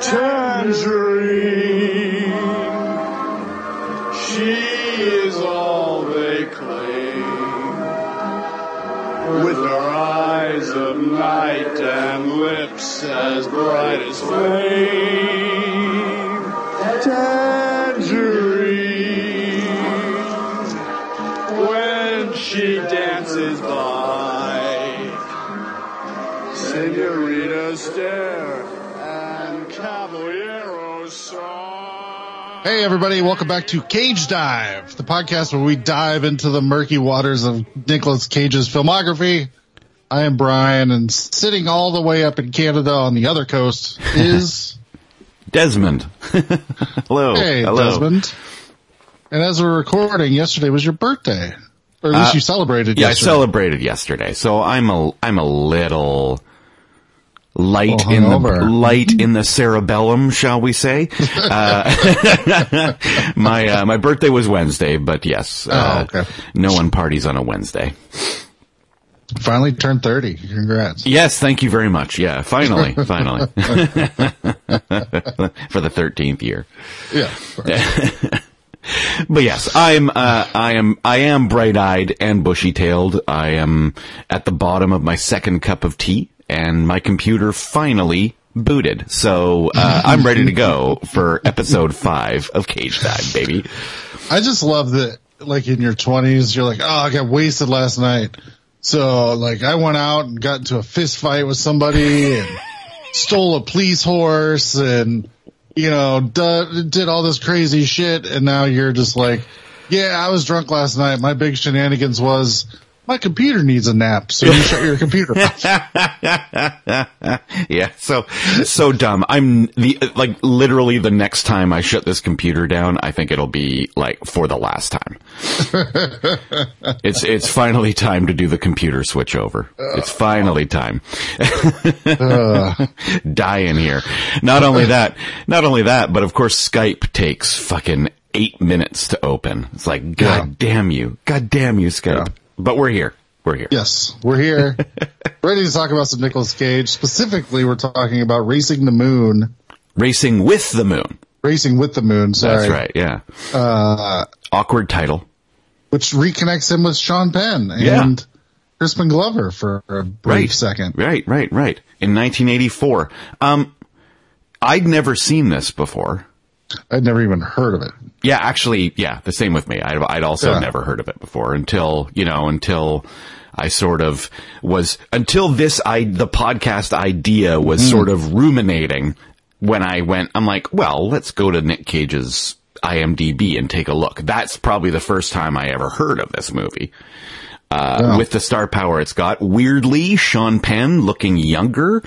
Tangerine, she is all they claim. With her eyes of night and lips as bright as flame. Hey everybody, welcome back to Cage Dive, the podcast where we dive into the murky waters of Nicolas Cage's filmography. I am Bryan and sitting all the way up in Canada on the other coast is, Desmond. Hello. hey Hello. Desmond. And as we're recording, yesterday was your birthday. Or at least Uh, you celebrated Yeah, I celebrated yesterday, so I'm a I'm a little light in the light in the cerebellum, shall we say? uh, my uh, my birthday was Wednesday, but yes, uh, Oh, okay. no one parties on a Wednesday. Finally turned 30. Congrats. Yes, thank you very much. Yeah, finally, finally, for the thirteenth year. Yeah. But yes, I'm uh, I am I am bright eyed and bushy tailed. I am at the bottom of my second cup of tea, and my computer finally booted. So uh, I'm ready to go for episode five of Cage Dive, baby. I just love that, like in your twenties, you're like, oh, I got wasted last night. So like I went out and got into a fist fight with somebody and stole a police horse and, you know, d- did all this crazy shit. And now you're just like, yeah, I was drunk last night. My big shenanigans was my computer needs a nap. So you shut your computer. Yeah, so so dumb. I'm the like literally the next time I shut this computer down, I think it'll be like for the last time. it's it's finally time to do the computer switch over. It's finally time. Die in here. Not only that, not only that, but of course Skype takes fucking eight minutes to open. It's like, god damn you, god damn you, Skype. Yeah. But we're here. We're here. Yes, we're here, ready to talk about some Nicolas Cage. Specifically, we're talking about Racing the Moon, Racing with the moon. Racing with the Moon. Sorry. That's right. Yeah. Uh, Awkward title. which reconnects him with Sean Penn and Yeah. Crispin Glover for a brief Right. second. Right, right, right. In 1984. Um, I'd never seen this before. I'd never even heard of it. Yeah, actually, yeah, the same with me. I'd, I'd also Yeah. never heard of it before until, you know, until I sort of was, until this, I, the podcast idea was sort of ruminating when I went, I'm like, well, let's go to Nick Cage's IMDb and take a look. That's probably the first time I ever heard of this movie. Uh, with the star power it's got. Weirdly, Sean Penn looking younger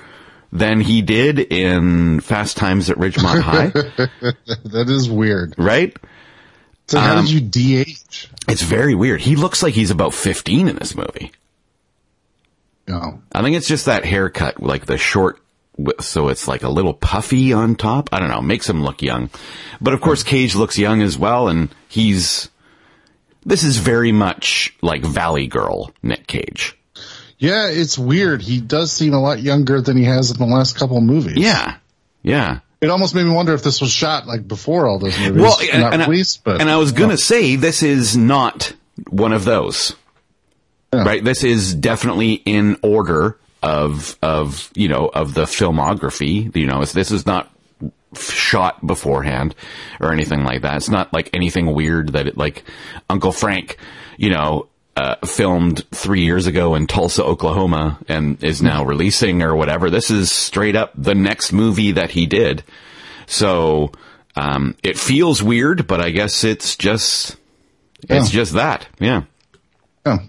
than he did in Fast Times at Ridgemont High, That is weird. right? So how Um, did you DH? It's very weird. He looks like he's about 15 in this movie. No. I think it's just that haircut, like the short, so it's like a little puffy on top. I don't know, makes him look young. But of course, Cage looks young as well, and he's, this is very much like Valley Girl Nick Cage. Yeah, it's weird. He does seem a lot younger than he has in the last couple of movies. Yeah. Yeah. It almost made me wonder if this was shot like before all those movies. Well, and, and I- but and I was gonna say this is not one of those, Yeah. right? This is definitely in order of of you know of the filmography. You know, this is not shot beforehand or anything like that. It's not like anything weird that it like Uncle Frank, you know. Uh, filmed three years ago in Tulsa, Oklahoma, and is now releasing or whatever. This is straight up the next movie that he did. So um, it feels weird, but I guess it's just it's Yeah. just that. Yeah. Yeah.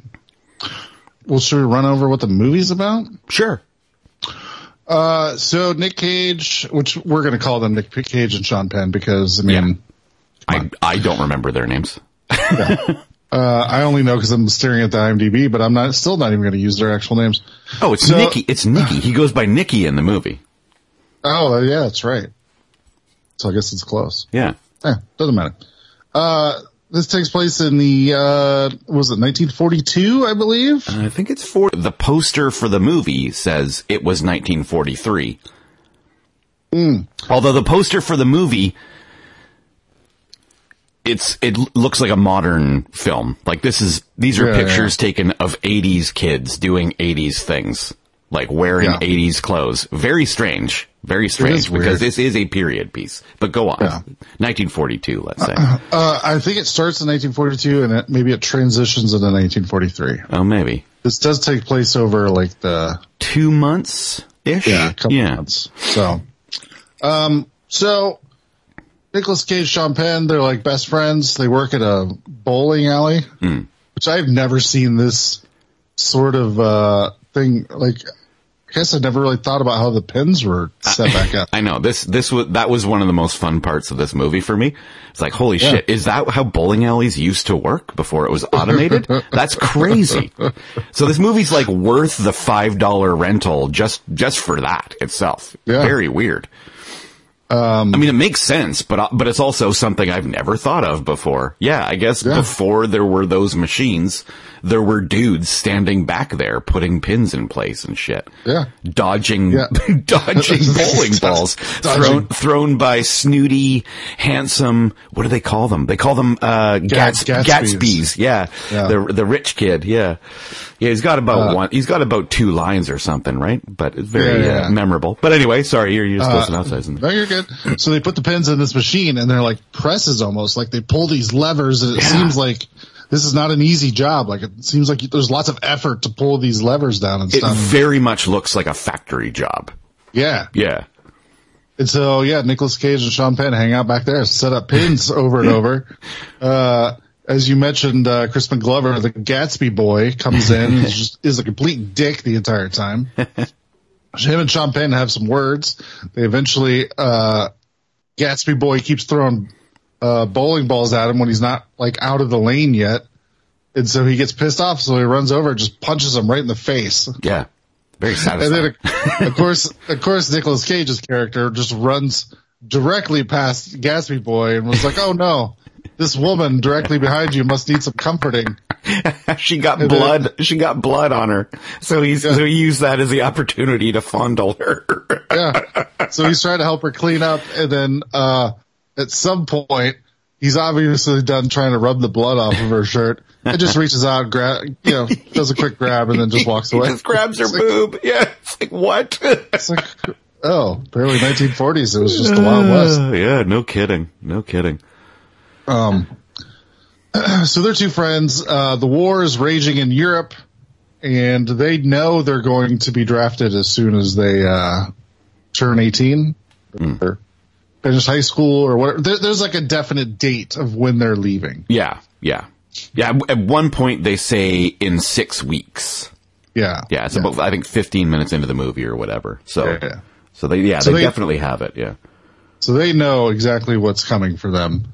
Well, should we run over what the movie's about? Sure. Uh, so Nick Cage, which we're going to call them Nick Cage and Sean Penn because I mean, I I don't remember their names. uh, I only know because I'm staring at the IMDb, but I'm not still not even going to use their actual names. Oh, it's So- Nicky. It's Nicky. He goes by Nicky in the movie. Oh, yeah, that's right. So I guess it's close. Yeah. Eh, doesn't matter. Uh, this takes place in the uh, was it 1942, I believe. I think it's for the poster for the movie says it was 1943. Although the poster for the movie, it's it looks like a modern film. Like this is these are Yeah, pictures taken of 80s kids doing 80s things, like wearing Yeah. 80s clothes. Very strange, very strange because this is a period piece. But go on, Yeah. 1942, let's say. Uh, I think it starts in 1942 and it, maybe it transitions into 1943. oh, maybe This does take place over like the two months ish. yeah, a couple yeah. months. So, um, so Nicholas Cage, Sean Penn, they're like best friends. They work at a bowling alley, Hmm. which I've never seen this sort of, uh, thing. Like, I guess I never really thought about how the pins were set back up. I know this. This was that was one of the most fun parts of this movie for me. It's like, holy Yeah. shit! Is that how bowling alleys used to work before it was automated? That's crazy. So this movie's like worth the five dollar rental just just for that itself. Yeah. Very weird. I mean, it makes sense, but uh, but it's also something I've never thought of before. Yeah, I guess Yeah. before there were those machines, there were dudes standing back there putting pins in place and shit Yeah. dodging Yeah. dodging bowling balls Dodging. thrown thrown by snooty handsome what do they call them they call them uh Gats, Gatsbys. Gatsby's yeah. Yeah. the the rich kid yeah yeah he's got about one he's got about two lines or something right but it's very Yeah, yeah. Uh, memorable but anyway sorry you're you're supposed to outside No, you're good. So they put the pins in this machine and they're like presses almost like they pull these levers and it Yeah. seems like this is not an easy job. Like it seems like there's lots of effort to pull these levers down and it stuff. very much looks like a factory job yeah. yeah And so yeah, Nicholas Cage and Sean Penn hang out back there, set up pins over and over. Uh, as you mentioned, uh, Crispin Glover, the Gatsby boy, comes in and is just is a complete dick the entire time. Him and Sean Penn have some words. They eventually, uh, Gatsby boy keeps throwing, uh, bowling balls at him when he's not like out of the lane yet. And so he gets pissed off. So he runs over and just punches him right in the face. yeah very satisfying. And then, of course, of course, Nicolas Cage's character just runs directly past Gatsby Boy and was like, "Oh no, this woman directly behind you must need some comforting." she got then- blood. She got blood on her. So he's so he used that as the opportunity to fondle her. Yeah. So he's trying to help her clean up, and then uh at some point, he's obviously done trying to rub the blood off of her shirt. and just reaches out, grab, you know, does a quick grab, and then just walks he away. just grabs her like- boob. Yeah, it's like what? It's like, oh, barely 1940s. It was just the Wild West. yeah, no kidding, no kidding. Um, so they're two friends. Uh, the war is raging in Europe, and they know they're going to be drafted as soon as they uh, turn 18 or finish high school or whatever. There, there's like a definite date of when they're leaving. Yeah, yeah, yeah. At one point, they say in six weeks. Yeah. Yeah, it's about I think 15 minutes into the movie or whatever. So, Yeah, yeah. so they yeah So they, they- definitely have it. Yeah. So they know exactly what's coming for them.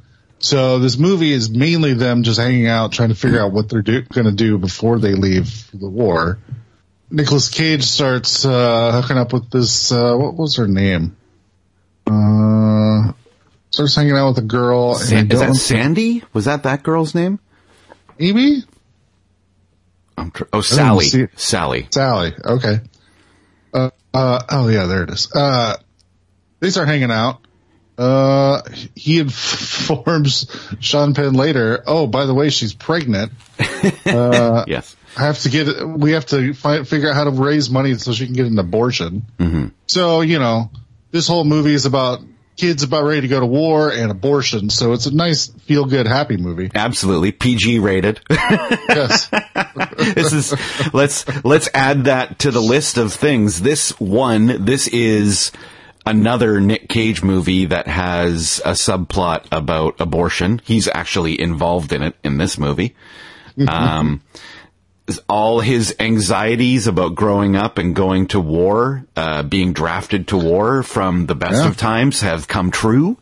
So this movie is mainly them just hanging out, trying to figure out what they're do- going to do before they leave for the war. Nicholas Cage starts uh, hooking up with this. Uh, what was her name? Uh, starts hanging out with a girl. and San- is that Sandy? Was that that girl's name? Amy? I'm tr- oh, Sally. Sally. Sally. Okay. Uh, uh, oh yeah, there it is. Uh, they start hanging out. Uh, he informs Sean Penn later. Oh, by the way, she's pregnant. Yes. I have to get. We have to find, figure out how to raise money so she can get an abortion. Mm-hmm. So you know, this whole movie is about kids about ready to go to war and abortion. So it's a nice, feel good, happy movie. Absolutely PG rated. Yes. this is let's let's add that to the list of things. This one, this is another Nick Cage movie that has a subplot about abortion. He's actually involved in it in this movie. Um, all his anxieties about growing up and going to war, uh, being drafted to war from the best Yeah. of times have come true.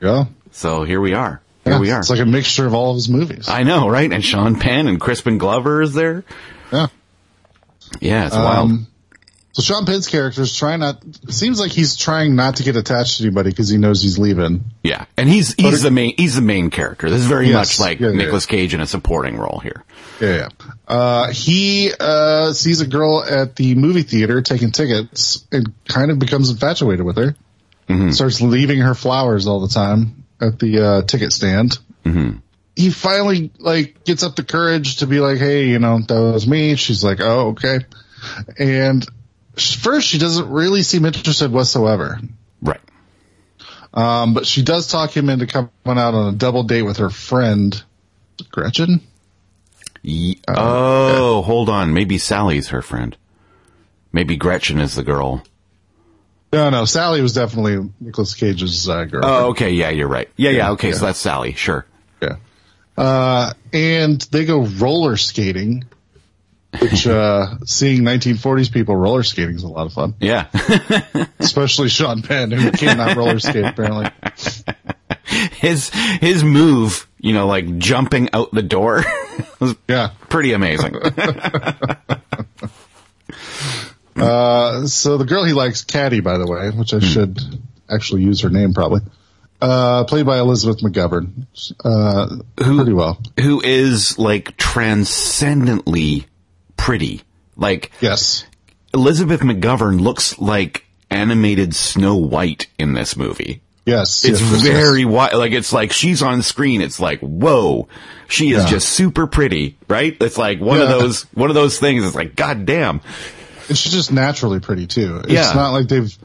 yeah. So here we are. Here we are. It's like a mixture of all of his movies. I know, right? And Sean Penn and Crispin Glover is there. yeah. Yeah, it's wild. So Sean Penn's character is trying not. Seems like he's trying not to get attached to anybody because he knows he's leaving. Yeah, and he's he's the main he's the main character. This is very Yes. much like Yeah, yeah, Nicolas Cage in a supporting role here. Yeah, yeah. Uh, he uh, sees a girl at the movie theater taking tickets and kind of becomes infatuated with her. Starts leaving her flowers all the time at the uh, ticket stand. He finally like gets up the courage to be like, "Hey, you know, that was me." She's like, "Oh, okay." And first, she doesn't really seem interested whatsoever. Right. Um, but she does talk him into coming out on a double date with her friend Gretchen. Ye- oh, hold on. Maybe Sally's her friend. Maybe Gretchen is the girl. No, no, Sally was definitely Nicolas Cage's uh, girl. Oh, okay. Yeah, you're right. Yeah, yeah. Okay, so that's Sally. Sure. Yeah. Uh, and they go roller skating, which, uh, seeing 1940s people roller skating is a lot of fun, Yeah. especially Sean Penn, who cannot roller skate apparently. his his move, you know, like jumping out the door, was Yeah. pretty amazing. Uh, so the girl he likes, Caddie, by the way, which I should actually use her name probably, uh, played by Elizabeth McGovern, uh, pretty well. Who is like transcendently pretty. Like Yes. Elizabeth McGovern looks like animated Snow White in this movie. Yes. It's yes, yes, very wi Like it's like she's on screen. It's like whoa, she is Yeah. just super pretty, right? It's like one of those one of those things. It's like god damn. And she's just naturally pretty too. It's Yeah. not like they've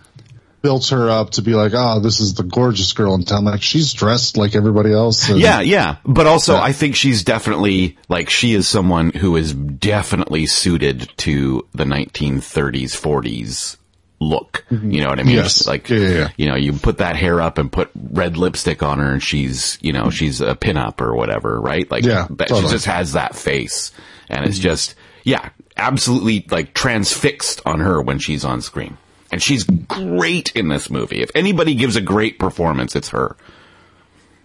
built her up to be like, oh, this is the gorgeous girl in town. Like she's dressed like everybody else. and- Yeah, yeah. But also, Yeah. I think she's definitely like she is someone who is definitely suited to the 1930s, 40s look. Mm-hmm. You know what I mean? Yes. Just like Yeah, yeah, you know, you put that hair up and put red lipstick on her, and she's you know she's a pinup or whatever, right? Like Yeah, that, totally. she just has that face, and it's mm-hmm. just yeah, absolutely like transfixed on her when she's on screen. And she's great in this movie. If anybody gives a great performance, it's her.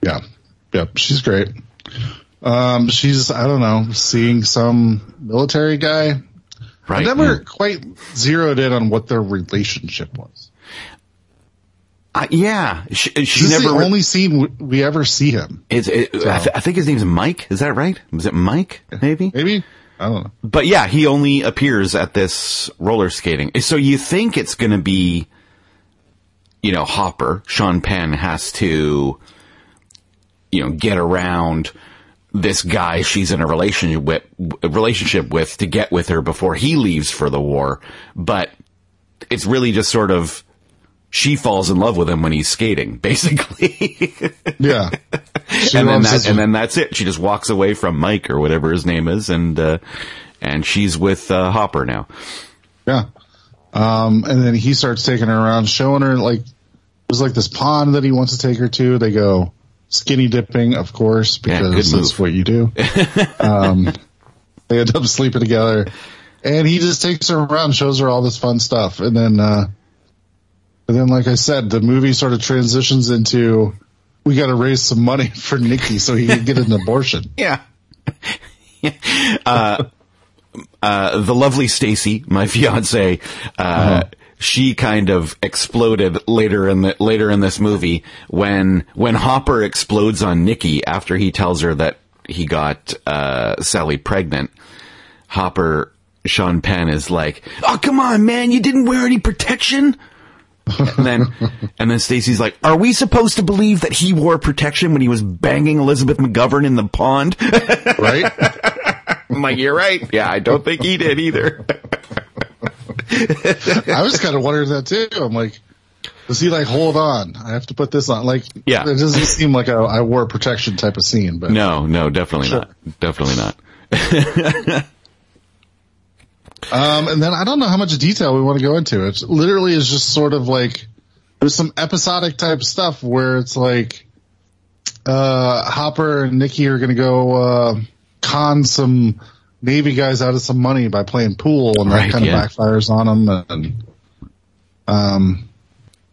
Yeah. Yeah. She's great. Um, she's, I don't know, seeing some military guy. Right? I never Mm. quite zeroed in on what their relationship was. Uh, yeah, she, she This is never. the re- only scene we ever see him. it's, it, I, th- I think his name's Mike. Is that right? Was it Mike? Maybe. Maybe? Don't know. But yeah, he only appears at this roller skating. So you think it's going to be, you know, Hopper. Sean Penn has to, you know, get around this guy she's in a relationship with, relationship with to get with her before he leaves for the war. But it's really just sort of she falls in love with him when he's skating, basically. Yeah. She and then that, and then that's it. She just walks away from Mike or whatever his name is, and uh, and she's with uh, Hopper now. Yeah. Um, and then he starts taking her around, showing her like, there's like this pond that he wants to take her to. They go skinny dipping, of course, because good that's what you do. um, they end up sleeping together and he just takes her around, shows her all this fun stuff. And then, uh, and then, like I said, the movie sort of transitions into, we got to raise some money for Nicky so he can get an abortion. Yeah. uh, uh, the lovely Stacy, my fiance, uh, she kind of exploded later in the later in this movie when when Hopper explodes on Nicky after he tells her that he got uh, Sally pregnant. Hopper Sean Penn is like, "Oh come on, man! You didn't wear any protection." And then, and then Stacy's like, "Are we supposed to believe that he wore protection when he was banging Elizabeth McGovern in the pond?" Right? I'm like, "You're right. Yeah, I don't think he did either." I was kind of wondering that too. I'm like, does he like hold on? I have to put this on. Like, Yeah. it doesn't seem like a I wore protection type of scene, but no, no, definitely Sure. not. Definitely not. um, and then I don't know how much detail we want to go into. It literally is just sort of like there's some episodic type stuff where it's like uh, Hopper and Nicky are going to go uh, con some Navy guys out of some money by playing pool, and Right, that kind of backfires on them. And um,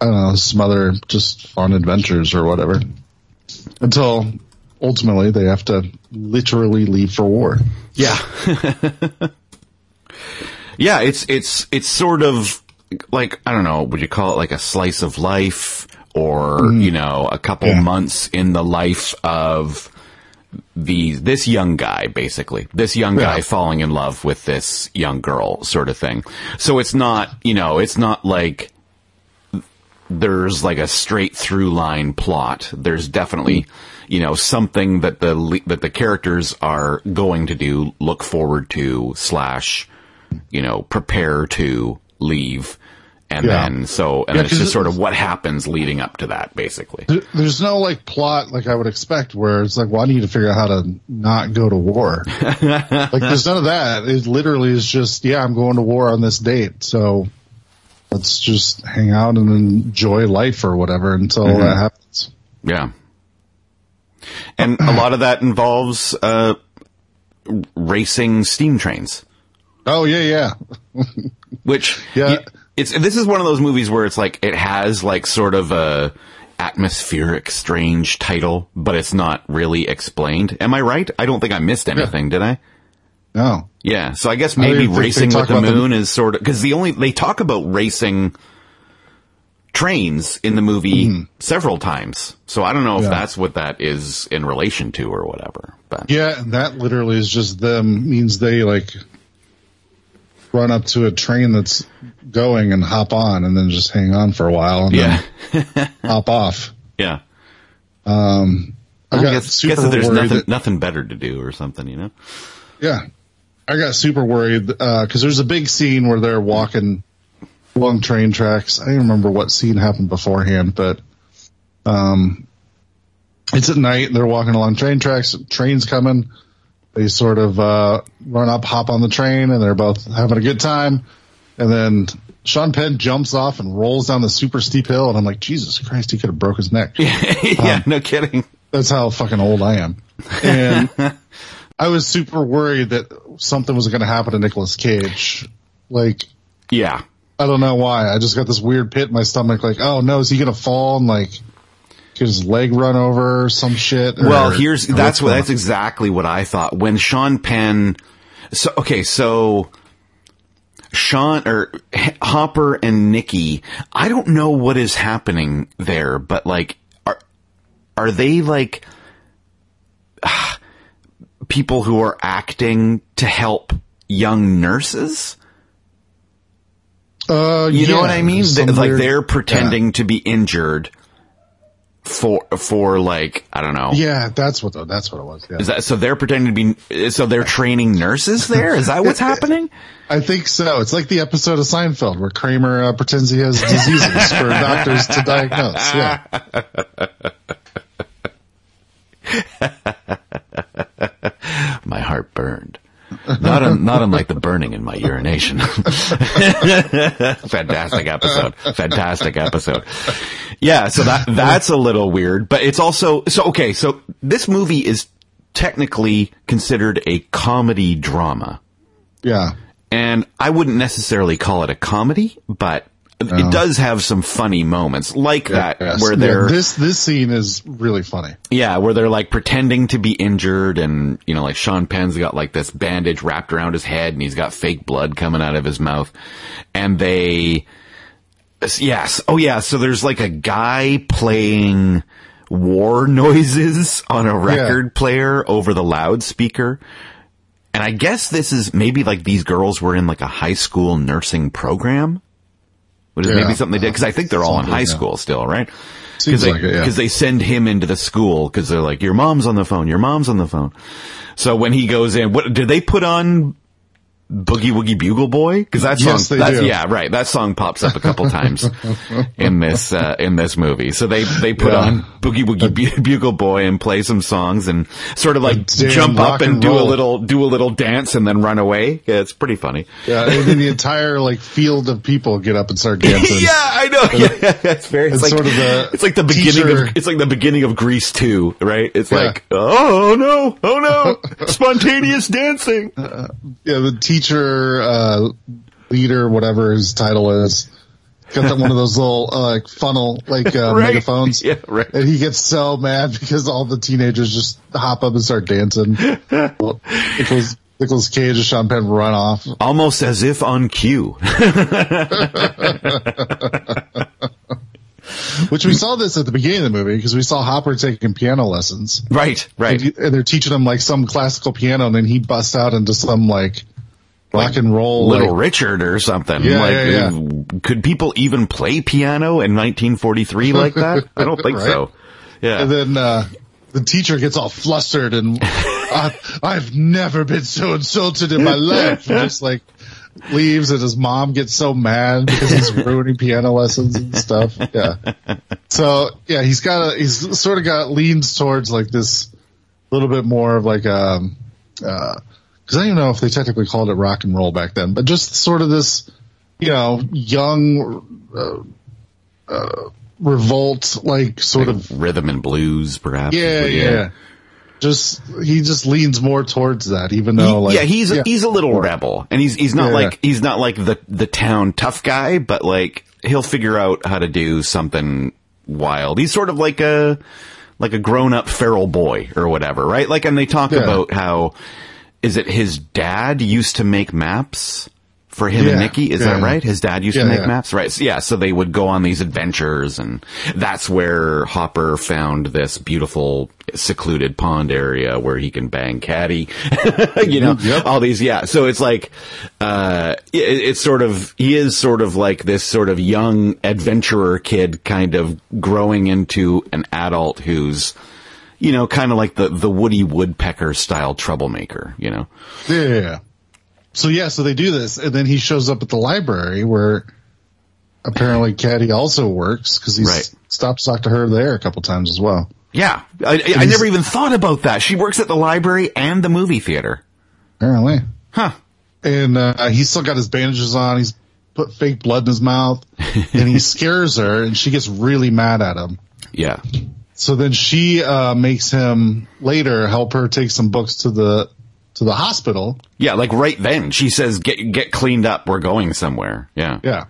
I don't know, some other just fun adventures or whatever. Until ultimately they have to literally leave for war. Yeah. Yeah, it's it's it's sort of like I don't know, would you call it like a slice of life or, mm. you know, a couple Yeah. months in the life of the this young guy basically. This young guy falling in love with this young girl sort of thing. So it's not, you know, it's not like there's like a straight through line plot. There's definitely, mm. you know, something that the that the characters are going to do, look forward to, slash, you know, prepare to leave, and Yeah. then so and Yeah, it's just sort of what happens leading up to that, basically. There's no like plot like I would expect where it's like, well, I need to figure out how to not go to war. like there's none of that. It literally is just, yeah, I'm going to war on this date. So let's just hang out and enjoy life or whatever until that happens. Yeah. And a lot of that involves uh, racing steam trains. Oh yeah, yeah. which Yeah. it's this is one of those movies where it's like it has like sort of a atmospheric strange title but it's not really explained am i right i don't think i missed anything did i No. yeah so i guess maybe they racing with the about the- moon is sort of because the only they talk about racing trains in the movie mm-hmm. several times so i don't know if. Yeah. that's what that is in relation to or whatever but Yeah, that literally is just them means they like run up to a train that's going and hop on and then just hang on for a while and yeah then hop off. yeah I I got guess, super guess that there's worried nothing that- nothing better to do or something you know Yeah. I got super worried, uh, cause there's a big scene where they're walking along train tracks. I don't remember what scene happened beforehand, but, um, it's at night and they're walking along train tracks, train's coming. They sort of, uh, run up, hop on the train and they're both having a good time. And then Sean Penn jumps off and rolls down the super steep hill and I'm like, Jesus Christ, he could have broke his neck. yeah, no kidding. That's how fucking old I am. And I was super worried that something was going to happen to Nicolas Cage. Like, Yeah. I don't know why. I just got this weird pit in my stomach. Like, oh no, is he going to fall and like his leg run over or some shit? Or- Well, here's that's what that's exactly what I thought when Sean Penn. So okay, so Sean or H- Hopper and Nicky. I don't know what is happening there, but like, are are they like people who are acting to help young nurses? Uh, You know what I mean? They- like they're pretending to be injured for for like I don't know. Yeah. that's what the, that's what it was. Yeah. Is that so? They're pretending to be. So they're training nurses there. Is that what's happening? I think so. It's like the episode of Seinfeld where Kramer uh, pretends he has diseases for doctors to diagnose. Yeah. My heart burned. Not un, not unlike the burning in my urination. Fantastic episode. Fantastic episode. Yeah, so that that's a little weird, but it's also so okay. So this movie is technically considered a comedy drama. Yeah. and I wouldn't necessarily call it a comedy, but it does have some funny moments like that Yes. where they're this this scene is really funny. yeah, where they're like pretending to be injured and you know like Sean Penn's got like this bandage wrapped around his head and he's got fake blood coming out of his mouth and they yes, oh yeah, so there's like a guy playing war noises on a record player over the loudspeaker. And I guess this is maybe like these girls were in like a high school nursing program. Which is Yeah. maybe something they did because I think they're all in high yeah. school still, right? Seems they, like it, yeah. Because they send him into the school because they're like, your mom's on the phone, your mom's on the phone. So when he goes in, what did they put on? Boogie Woogie Bugle Boy? Because that song, Yes, they that's, do. yeah, right. That song pops up a couple times in this uh, in this movie. So they they put Yeah. on Boogie Woogie Bu- Bugle Boy and play some songs and sort of like jump up and, and do a little do a little dance and then run away. Yeah, it's pretty funny. Yeah, and then the entire like field of people get up and start dancing. yeah, I know. Yeah, it's very. It's, It's like sort of the It's like the beginning teacher- of. It's like the beginning of Grease two, right? It's Yeah. like, oh no, oh no, spontaneous dancing. Yeah, the teacher, uh, leader, whatever his title is, got that one of those little, uh, like funnel, like, uh, Right. megaphones. Yeah, right. And he gets so mad because all the teenagers just hop up and start dancing. Well, it was Nicholas Cage and Sean Penn run off. Almost as if on cue. Which we saw this at the beginning of the movie because we saw Hopper taking piano lessons. right, right. And, and they're teaching him like some classical piano and then he busts out into some like rock and roll. Little like, Richard or something. Yeah, like, yeah, yeah. could people even play piano in 1943 like that? I don't think Right. so. Yeah. and then, uh, the teacher gets all flustered and I, I've never been so insulted in my life. And just like leaves and his mom gets so mad because he's ruining piano lessons and stuff. Yeah. So yeah, he's got a, he's sort of got leans towards like this little bit more of like, um, uh, cause I don't even know if they technically called it rock and roll back then, but just sort of this, you know, young, uh, uh, revolt, like sort of Rhythm and blues, perhaps. yeah, But yeah. Just he just leans more towards that, even though like yeah, he's he's a little rebel, and he's he's not Yeah. like he's not like the the town tough guy, but like he'll figure out how to do something wild. He's sort of like a like a grown up feral boy or whatever, right? Like, and they talk Yeah. about how is it his dad used to make maps for him and Yeah. Nicky? Is Yeah, that right? His dad used Yeah, to make maps, right? So, yeah, so they would go on these adventures, and that's where Hopper found this beautiful secluded pond area where he can bang Caddie. you know, Yep. all these, yeah. So it's like, uh, it, it's sort of, he is sort of like this sort of young adventurer kid kind of growing into an adult who's, you know, kind of like the, the Woody Woodpecker style troublemaker, you know? yeah. So yeah, so they do this, and then he shows up at the library where apparently Caddie also works because he's Right. stopped to talk to her there a couple times as well. Yeah. I, I, I never even thought about that. She works at the library and the movie theater. Apparently, Huh. and uh, he's still got his bandages on. He's put fake blood in his mouth, and he scares her, and she gets really mad at him. Yeah. So then she uh, makes him later help her take some books to the to the hospital. Yeah, like right then she says, "Get get cleaned up. We're going somewhere." Yeah, Yeah.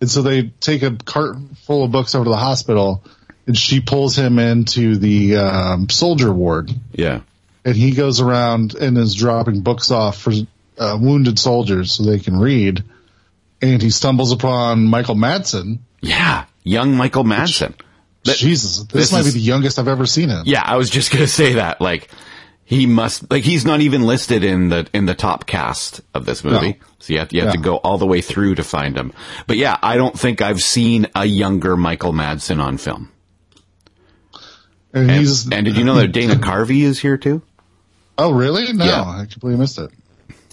And so they take a cart full of books over to the hospital and she pulls him into the um, soldier ward yeah, and he goes around and is dropping books off for uh, wounded soldiers so they can read. And he stumbles upon Michael Madsen. yeah. Young Michael Madsen. Jesus, this, this might is- be the youngest I've ever seen him. Yeah, I was just gonna say that. Like, he must like he's not even listed in the in the top cast of this movie. No. So you have you have to go all the way through to find him. But yeah, I don't think I've seen a younger Michael Madsen on film. And, And, and did you know that Dana Carvey is here too? oh really? No, Yeah. I completely missed it.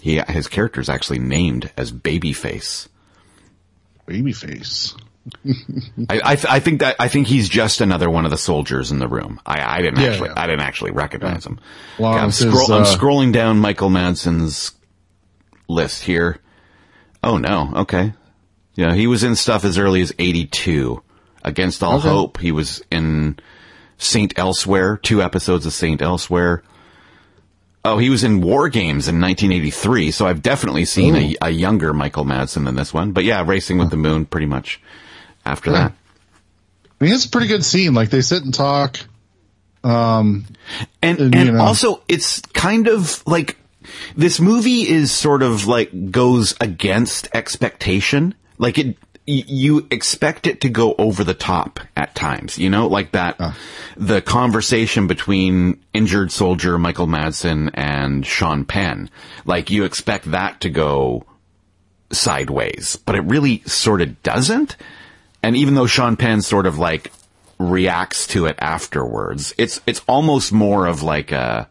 He his character is actually named as Babyface. Babyface. I, I, th- I think that I think he's just another one of the soldiers in the room. I, I didn't Yeah, actually yeah. I didn't actually recognize him. Well, I'm, his, scroll- I'm uh, scrolling down Michael Madsen's list here. Oh no, okay. Yeah, he was in stuff as early as '82. Against All Okay. Hope, he was in Saint Elsewhere, two episodes of Saint Elsewhere. Oh, he was in War Games in 1983, so I've definitely seen a, a younger Michael Madsen than this one. But yeah, Racing with the Moon, pretty much after Yeah. that. I mean, it's a pretty good scene. Like they sit and talk. Um, And And, and you know. also it's kind of like this movie is sort of like goes against expectation. Like it you expect it to go over the top at times, you know, like that the conversation between injured soldier Michael Madsen and Sean Penn. Like you expect that to go sideways, but it really sort of doesn't. And even though Sean Penn sort of like reacts to it afterwards, it's it's almost more of like a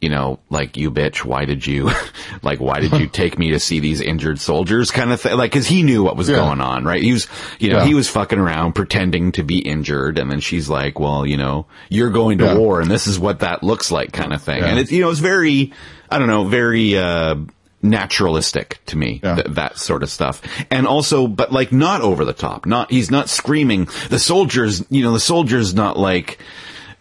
you know, like you bitch, why did you like why did you take me to see these injured soldiers kind of thing? Like cuz he knew what was Yeah. going on, right? He was you know, Yeah. he was fucking around pretending to be injured and then she's like, "Well, you know, you're going to Yeah. war and this is what that looks like" kind of thing. And it's you know, it's very I don't know, very uh naturalistic to me Yeah. th- that sort of stuff. And also but like not over the top. Not he's not screaming. The soldiers you know the soldiers not like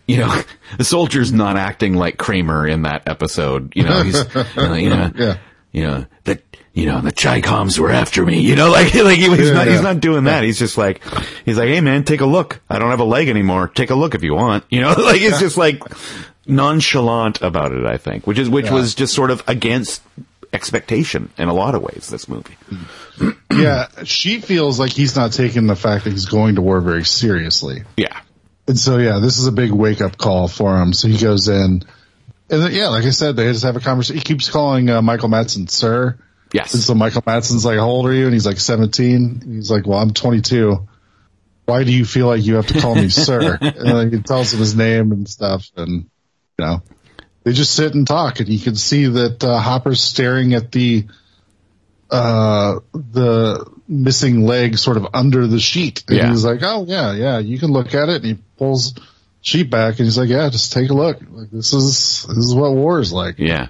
you know the soldiers not acting like kramer in that episode. You know he's you know, uh, you know, Yeah. you know the you know the chicoms were after me. You know like like he, he's Yeah, not he's not doing that. He's just like he's like hey man take a look. I don't have a leg anymore. Take a look if you want. You know like it's just like nonchalant about it. I think, which is which was just sort of against expectation in a lot of ways. This movie. yeah, she feels like he's not taking the fact that he's going to war very seriously. Yeah. And so, yeah, this is a big wake up call for him. So he goes in, and then, yeah, like I said, they just have a conversation. He keeps calling uh, Michael Madsen sir. Yes. And so Michael Madsen's like, "How old are you?" And he's like, 17. And he's like, "Well, I'm 22. Why do you feel like you have to call me sir?" And then he tells him his name and stuff, and you know, they just sit and talk, and you can see that uh, Hopper's staring at the uh the missing leg sort of under the sheet. And Yeah. he's like, "Oh yeah, yeah, you can look at it." And he pulls sheet back, and he's like, "Yeah, just take a look. Like this is this is what war is like." Yeah.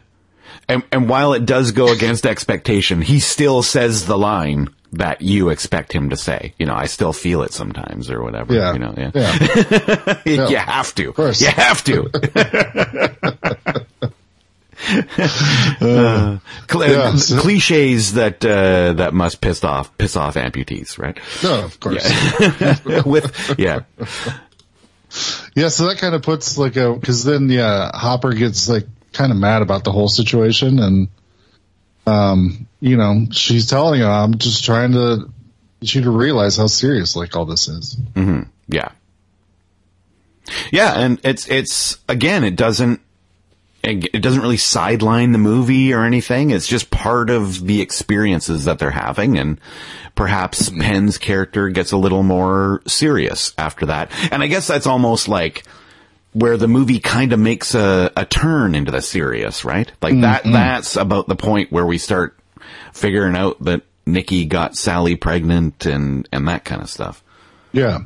And, and while it does go against expectation, he still says the line that you expect him to say. You know, I still feel it sometimes or whatever. Yeah, You know, yeah. yeah. you have to. Of course. You have to. Uh, cl- Yeah, cliches that uh, that must piss off piss off amputees, right? No, of course. With yeah, Yeah, so that kind of puts like a because then yeah, Hopper gets like kind of mad about the whole situation, and um, you know, she's telling him, "I'm just trying to you to realize how serious like all this is." Mm-hmm. Yeah. Yeah, and it's it's again, it doesn't it doesn't really sideline the movie or anything. It's just part of the experiences that they're having and perhaps mm-hmm. Penn's character gets a little more serious after that. And I guess that's almost like where the movie kind of makes a, a turn into the serious, right? Like that mm-hmm. that's about the point where we start figuring out that Nicky got Sally pregnant and and that kind of stuff. Yeah,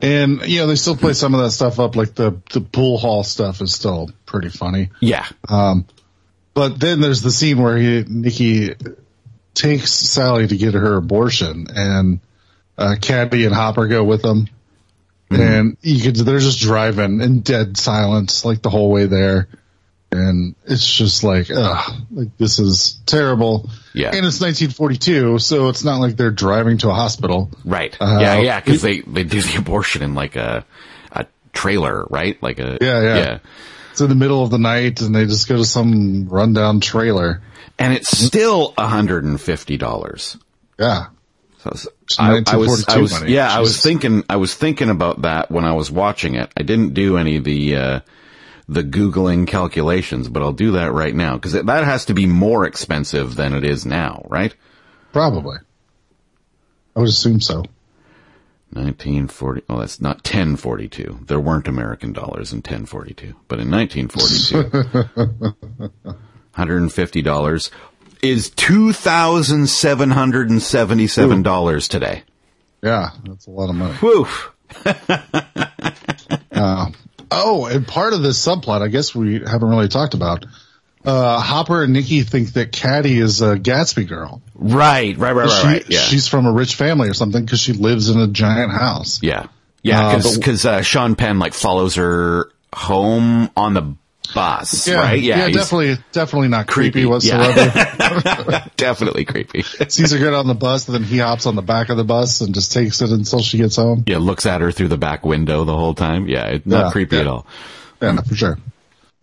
and you know they still play some of that stuff up, like the the pool hall stuff is still pretty funny. Yeah. Um, But then there's the scene where he, Nicky takes Sally to get her abortion, and uh, Caddie and Hopper go with them, and you could they're just driving in dead silence like the whole way there, and it's just like, ugh, like this is terrible. Yeah. and it's 1942, so it's not like they're driving to a hospital. Right. Uh, yeah, yeah, because they, they do the abortion in like a a trailer, right? Like a Yeah, yeah. It's in the middle of the night, and they just go to some rundown trailer. And it's still hundred and fifty dollars. Yeah, So I, I was, I 1942 was, money. yeah, I was thinking, I was thinking about that when I was watching it. I didn't do any of the uh, the googling calculations, but I'll do that right now because that has to be more expensive than it is now, right? probably. I would assume so. 1940. Oh, that's not 1042. There weren't American dollars in 1042, but in 1942, $150 is $2,777 today. Yeah, that's a lot of money. Whew. Uh, Oh, and part of this subplot, I guess we haven't really talked about. Uh, Hopper and Nicky think that Caddie is a Gatsby girl. Right, right, right, right, She- right. Yeah. She's from a rich family or something because she lives in a giant house. yeah. Yeah, Uh, because, but- uh, Sean Penn, like, follows her home on the bus, right? yeah, he's definitely, definitely not creepy, creepy, whatsoever. definitely creepy. Sees her get on the bus, and then he hops on the back of the bus and just takes it until she gets home. Yeah, looks at her through the back window the whole time. Yeah, not Yeah, creepy yeah. at all. Yeah, for sure.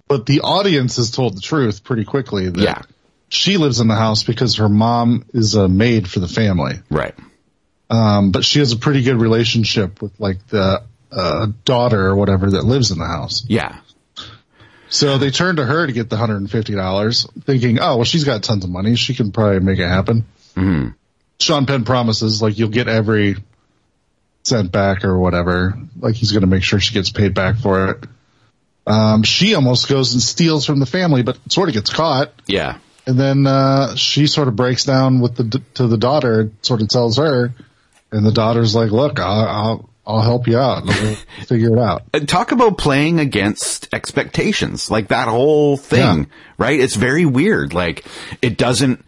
But the audience is told the truth pretty quickly that Yeah. she lives in the house because her mom is a maid for the family. Right. Um, but she has a pretty good relationship with like the uh, daughter or whatever that lives in the house. Yeah. So they turn to her to get the hundred and fifty dollars, thinking, "Oh, well, she's got tons of money; she can probably make it happen." Mm-hmm. Sean Penn promises, like, you'll get every cent back or whatever. Like, he's going to make sure she gets paid back for it. Um, she almost goes and steals from the family, but sort of gets caught. Yeah. And then uh, she sort of breaks down with the to the daughter, sort of tells her, and the daughter's like, "Look, I'll I'll, I'll help you out. Figure it out." Uh, talk about playing against expectations like that whole thing Yeah. right it's very weird like it doesn't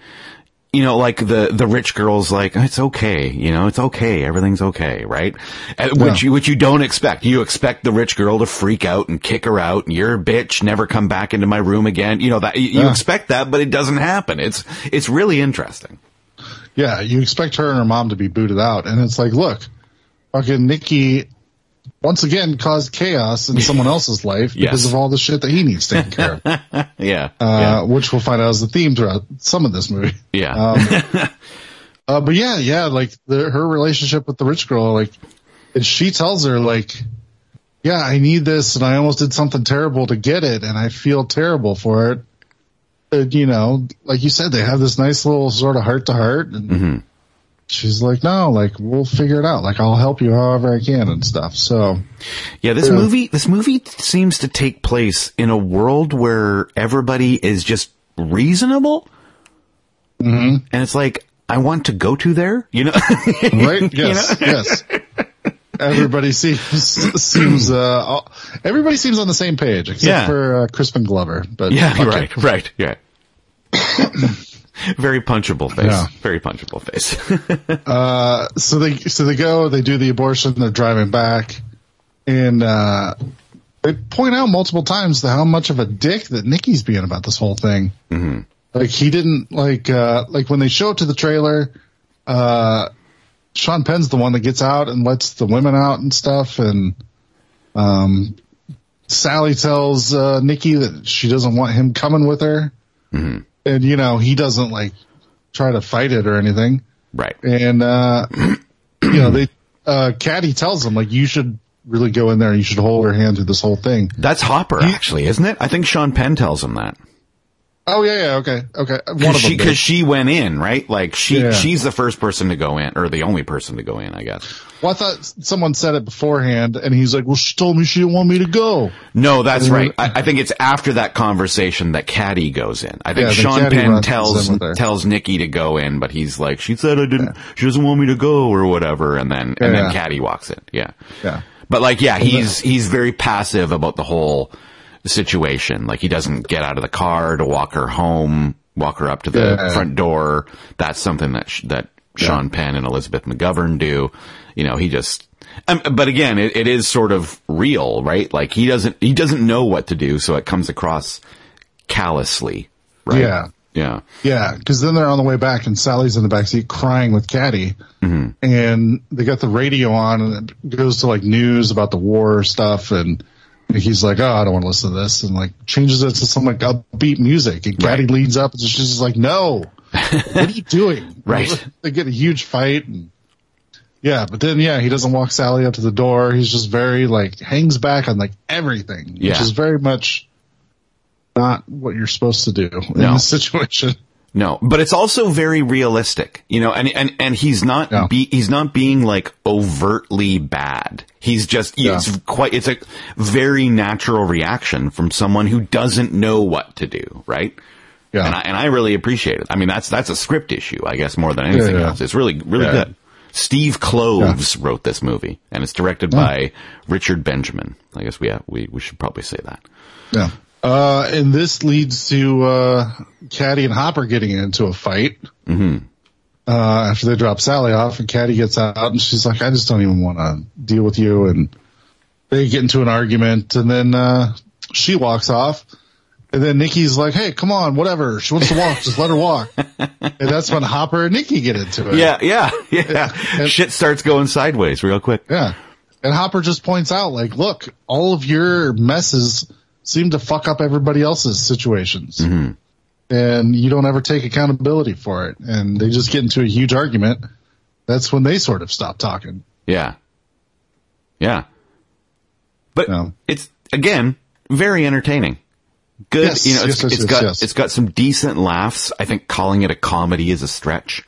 you know like the the rich girl's like it's okay you know it's okay everything's okay right Uh, which you which you don't expect you expect the rich girl to freak out and kick her out and you're a bitch never come back into my room again you know that you, you Yeah. expect that but it doesn't happen it's it's really interesting Yeah, you expect her and her mom to be booted out, and it's like, look, fucking Nicky once again caused chaos in someone else's life because Yes. of all the shit that he needs taken care of. Yeah. uh, which we'll find out is the theme throughout some of this movie. yeah. Um, uh, but yeah, yeah, like the, her relationship with the rich girl, like, and she tells her like, yeah, I need this and I almost did something terrible to get it and I feel terrible for it. And, you know, like you said, they have this nice little sort of heart to heart and Mm-hmm. She's like, no, like we'll figure it out. Like I'll help you however I can and stuff. So Yeah, this Yeah. movie this movie seems to take place in a world where everybody is just reasonable, mm-hmm. and it's like I want to go to there. You know, right? Yes, yes. Everybody seems seems uh all- everybody seems on the same page except Yeah. for uh, Crispin Glover. But yeah, okay. right, right, yeah. Very punchable face. Yeah. Very punchable face. Uh, so they so they go, they do the abortion, they're driving back, and uh, they point out multiple times the, how much of a dick that Nicky's being about this whole thing. Mm-hmm. Like he didn't like uh, like when they show up to the trailer. Uh, Sean Penn's the one that gets out and lets the women out and stuff, and um, Sally tells uh, Nicky that she doesn't want him coming with her, Mm-hmm. And you know he doesn't like try to fight it or anything right. and uh you know they uh Caddie tells him like you should really go in there and you should hold her hand through this whole thing. That's Hopper, actually, isn't it? I think Sean Penn tells him that. Oh yeah, yeah, okay, okay. One Cause she, cause she went in, right? Like she, Yeah. she's the first person to go in, or the only person to go in, I guess. Well, I thought someone said it beforehand, and he's like, "Well, she told me she didn't want me to go." No, that's And- right. I, I think it's after that conversation that Caddie goes in. I think Yeah, Sean Caddie Penn tells in with her. tells Nicky to go in, but he's like, she said I didn't. She doesn't want me to go or whatever, and then and then Yeah. Caddie walks in. Yeah, Yeah. But like, yeah, he's he's very passive about the whole situation. Like he doesn't get out of the car to walk her home, walk her up to the Yeah. front door. That's something that sh- that Sean Penn and Elizabeth McGovern do. You know, he just. Um, but again, it, it is sort of real, right? Like he doesn't he doesn't know what to do, so it comes across callously, right? Yeah. yeah, Yeah, because then they're on the way back, and Sally's in the back seat crying with Caddie, Mm-hmm. and they got the radio on, and it goes to like news about the war stuff, and he's like, "Oh, I don't want to listen to this," and like changes it to some like upbeat music, and Caddie Right. leads up, and she's just like, "No, what are you doing?" Right. they get a huge fight, and yeah, but then yeah, he doesn't walk Sally up to the door. He's just very like hangs back on like everything, Yeah. which is very much not what you're supposed to do in No. this situation. No, but it's also very realistic, you know, and, and, and he's not, Yeah. be, he's not being like overtly bad. He's just, Yeah. it's quite, it's a very natural reaction from someone who doesn't know what to do, right? Yeah. And I, and I really appreciate it. I mean, that's, that's a script issue, I guess, more than anything yeah. else. It's really, really good. Steve Kloves wrote this movie and it's directed by Richard Benjamin. I guess we, have, we, we should probably say that. Yeah. Uh, and this leads to, uh, Caddie and Hopper getting into a fight. Mm-hmm. Uh, after they drop Sally off and Caddie gets out and she's like, I just don't even want to deal with you. And they get into an argument and then, uh, she walks off. And then Nicky's like, Hey, come on, whatever. She wants to walk. just let her walk. And that's when Hopper and Nicky get into it. Yeah, yeah, yeah. Shit starts going sideways real quick. Yeah. And Hopper just points out, like, look, all of your messes seem to fuck up everybody else's situations. Mm-hmm. And you don't ever take accountability for it. And they just get into a huge argument. That's when they sort of stop talking. Yeah. Yeah. But Yeah. it's again very entertaining. Good, Yes, you know, it's, yes, it's yes, got it's got some decent laughs. I think calling it a comedy is a stretch.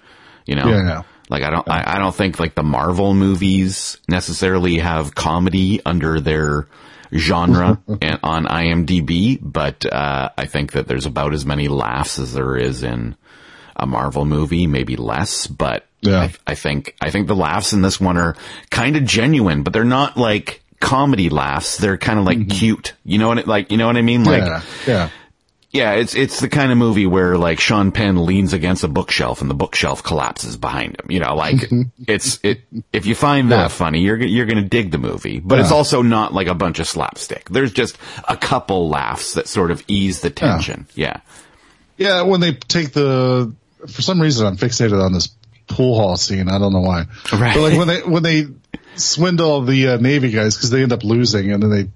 You know, Yeah, yeah. like I don't I, I don't think like the Marvel movies necessarily have comedy under their genre and on IMDb, but uh, I think that there's about as many laughs as there is in a Marvel movie, maybe less, but Yeah. I, I think I think the laughs in this one are kind of genuine, but they're not like comedy laughs. They're kind of like mm-hmm. cute. You know what it, like you know what I mean? Like yeah. Yeah. yeah, it's it's the kind of movie where like Sean Penn leans against a bookshelf and the bookshelf collapses behind him. You know, like it's it. If you find that Yeah. funny, you're you're gonna dig the movie. But it's also not like a bunch of slapstick. There's just a couple laughs that sort of ease the tension. Yeah, Yeah. When they take the, for some reason I'm fixated on this pool hall scene. I don't know why. Right. But like when they, when they, swindle the uh, Navy guys because they end up losing and then they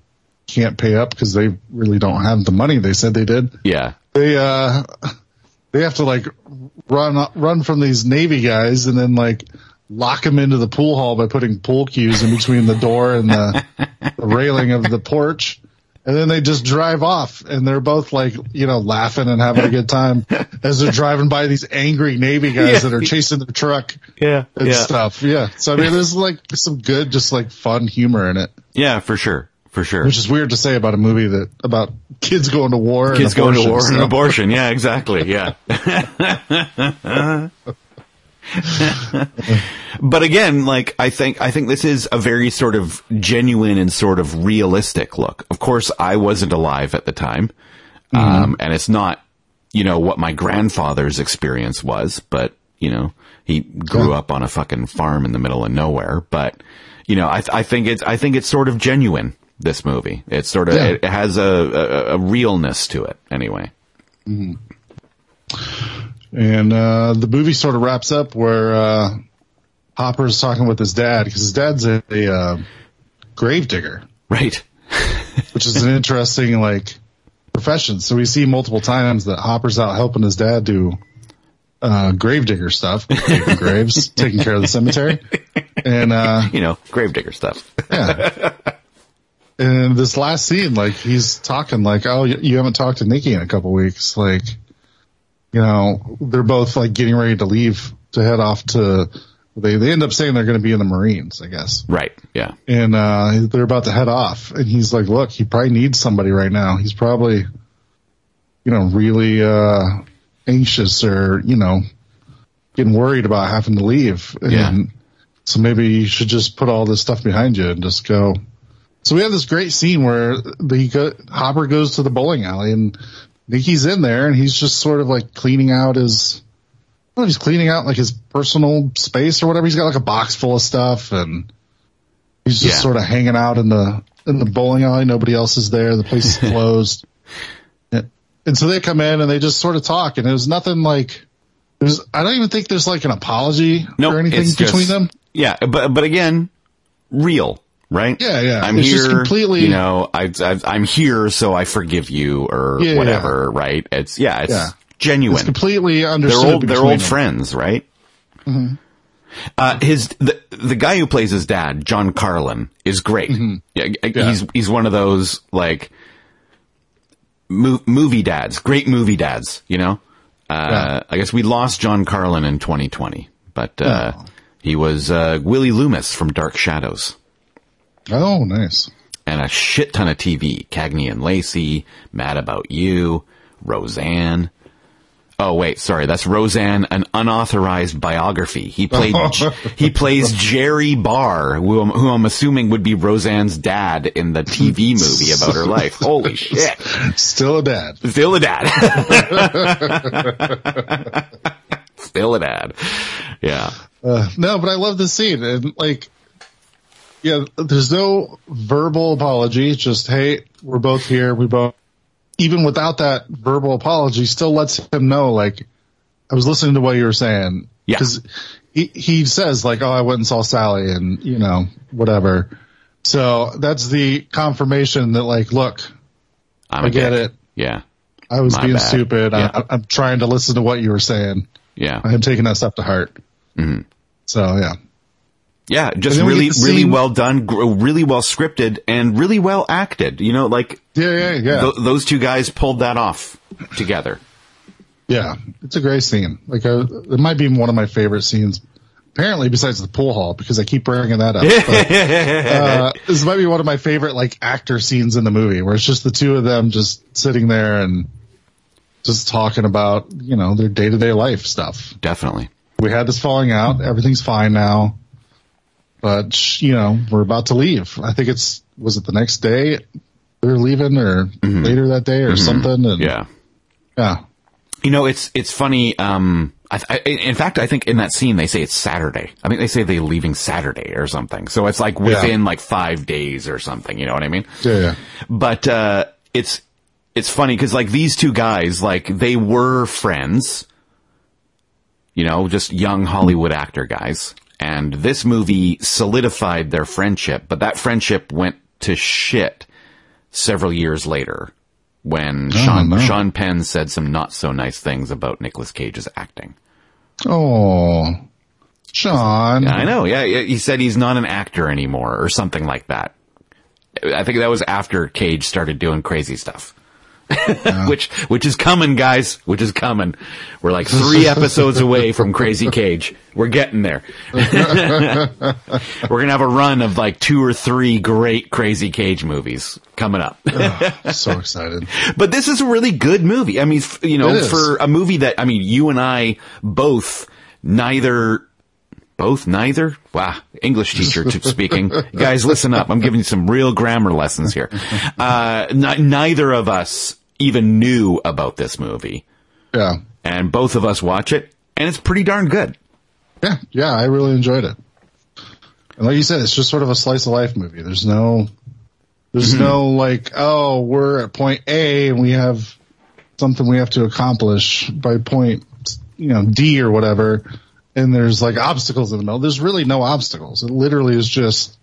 can't pay up because they really don't have the money they said they did. Yeah. They uh they have to like run run from these Navy guys and then like lock them into the pool hall by putting pool cues in between the door and the, the railing of the porch. And then they just drive off and they're both like, you know, laughing and having a good time as they're driving by these angry Navy guys Yeah. that are chasing their truck Yeah. and Yeah. stuff. Yeah. So I mean, there's like some good, just like fun humor in it, Yeah, for sure. For sure. which is weird to say about a movie that about kids going to war. Kids going to war and abortion. Yeah, exactly. Yeah. but again, like I think I think this is a very sort of genuine and sort of realistic look. Of course, I wasn't alive at the time, um, and it's not you know what my grandfather's experience was, but you know he grew up on a fucking farm in the middle of nowhere. But you know, I, I think it's I think it's sort of genuine. This movie, it's sort of Yeah. it has a, a a realness to it. Anyway, And uh, the movie sort of wraps up where uh, Hopper's talking with his dad because his dad's a, a uh, grave digger, right? which is an interesting like profession. So we see multiple times that Hopper's out helping his dad do uh, grave digger stuff, digging graves, taking care of the cemetery, and uh, You know, gravedigger stuff. yeah. And this last scene, like he's talking like, "Oh, you haven't talked to Nicky in a couple weeks." Like, you know, they're both like getting ready to leave to head off to. They they end up saying they're going to be in the Marines, I guess, right? Yeah. and uh they're about to head off. And he's like, "Look, he probably needs somebody right now. He's probably, you know, really uh anxious or you know, getting worried about having to leave." And Yeah. so maybe you should just put all this stuff behind you and just go. So we have this great scene where the Hopper goes to the bowling alley and Nicky's in there and he's just sort of like cleaning out his, know, he's cleaning out like his personal space or whatever. He's got like a box full of stuff and he's just Yeah. sort of hanging out in the, in the bowling alley. Nobody else is there. The place is closed. and, and so they come in and they just sort of talk and it was nothing like, there's, I don't even think there's like an apology No, or anything between just- them. Yeah, but but again, real, right? Yeah, yeah. I'm It's here. just completely- You know, I, I I'm here, so I forgive you, or Yeah, whatever. Right? It's yeah, it's Yeah. genuine. It's completely they're understood. old. They're old them. friends, right? Mm-hmm. Uh, his the the guy who plays his dad, John Karlen, is great. Mm-hmm. Yeah, he's he's one of those like mo- movie dads, great movie dads. You know, uh, Yeah. I guess we lost John Karlen in 2020, but uh, he was uh, Willie Loomis from Dark Shadows Oh, nice. and a shit ton of TV. Cagney and Lacey, Mad About You, Roseanne. Oh wait, sorry, that's Roseanne, an unauthorized biography. He played, he plays Jerry Barr, who I'm, who I'm assuming would be Roseanne's dad in the TV movie about her life. Holy shit. Still a dad. Still a dad. Still a dad. Yeah. Uh, no, but I love this scene. And like, yeah, there's no verbal apology. Just, hey, we're both here. We both, even without that verbal apology, still lets him know, like, I was listening to what you were saying. Yeah. Cause he, he says like, oh, I went and saw Sally and, you know, whatever. So that's the confirmation that like, look, I'm I get dick. it. Yeah. I was My being bad. stupid. Yeah. I, I'm trying to listen to what you were saying. Yeah. I am taking that stuff to heart. Mm-hmm. So yeah. Yeah, just really, really well done, really well scripted, and really well acted. You know, like Yeah, yeah, yeah. th- those two guys pulled that off together. Yeah, it's a great scene. Like, uh, it might be one of my favorite scenes. Apparently, besides the pool hall, because I keep bringing that up. But, uh, this might be one of my favorite like actor scenes in the movie, where it's just the two of them just sitting there and just talking about you know their day to day life stuff. Definitely. We had this falling out. Everything's fine now, but you know we're about to leave. I think it's was it the next day they're leaving or later that day or something. And Yeah. yeah. You know, it's it's funny. Um, I, I, in fact, I think in that scene they say it's Saturday. I think they say they're leaving Saturday or something. So it's like within like five days or something. You know what I mean? Yeah, yeah. but uh, it's it's funny because like these two guys, like they were friends, you know, just young Hollywood actor guys, And this movie solidified their friendship, but that friendship went to shit several years later when oh, Sean, no. Sean Penn said some not so nice things about Nicolas Cage's acting. Oh, Sean. I know. Yeah, he said he's not an actor anymore or something like that. I think that was after Cage started doing crazy stuff. which which is coming, guys. Which is coming. We're like three episodes away from Crazy Cage. We're getting there. We're gonna have a run of like two or three great Crazy Cage movies coming up. so excited. But this is a really good movie. I mean, you know, for a movie that, I mean, you and I both neither, both neither? Wow. English teacher speaking. Guys, listen up. I'm giving you some real grammar lessons here. Uh, n- neither of us even knew about this movie. Yeah. And both of us watch it, and it's pretty darn good. Yeah. Yeah. I really enjoyed it. And like you said, it's just sort of a slice of life movie. There's no, there's Mm-hmm. no like, oh, we're at point A and we have something we have to accomplish by point, you know, D or whatever. And there's like obstacles in the middle. There's really no obstacles. It literally is just,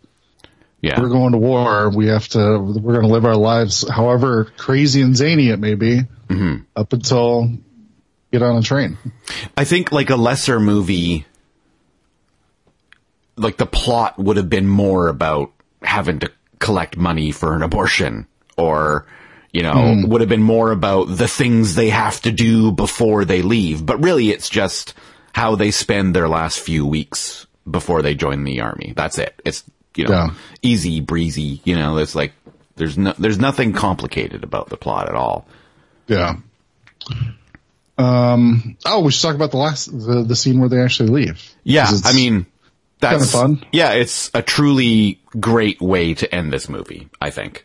Yeah. we're going to war. We have to, we're going to live our lives however crazy and zany it may be Mm-hmm. up until get on a train. I think like a lesser movie, like the plot would have been more about having to collect money for an abortion or, you know, would have been more about the things they have to do before they leave. But really it's just how they spend their last few weeks before they join the army. That's it. It's, you know, Yeah. easy breezy, you know, it's like, there's no, there's nothing complicated about the plot at all. Yeah. Um. Oh, we should talk about the last the, the scene where they actually leave. Yeah, it's- I mean, that's fun. Yeah, it's a truly great way to end this movie. I think.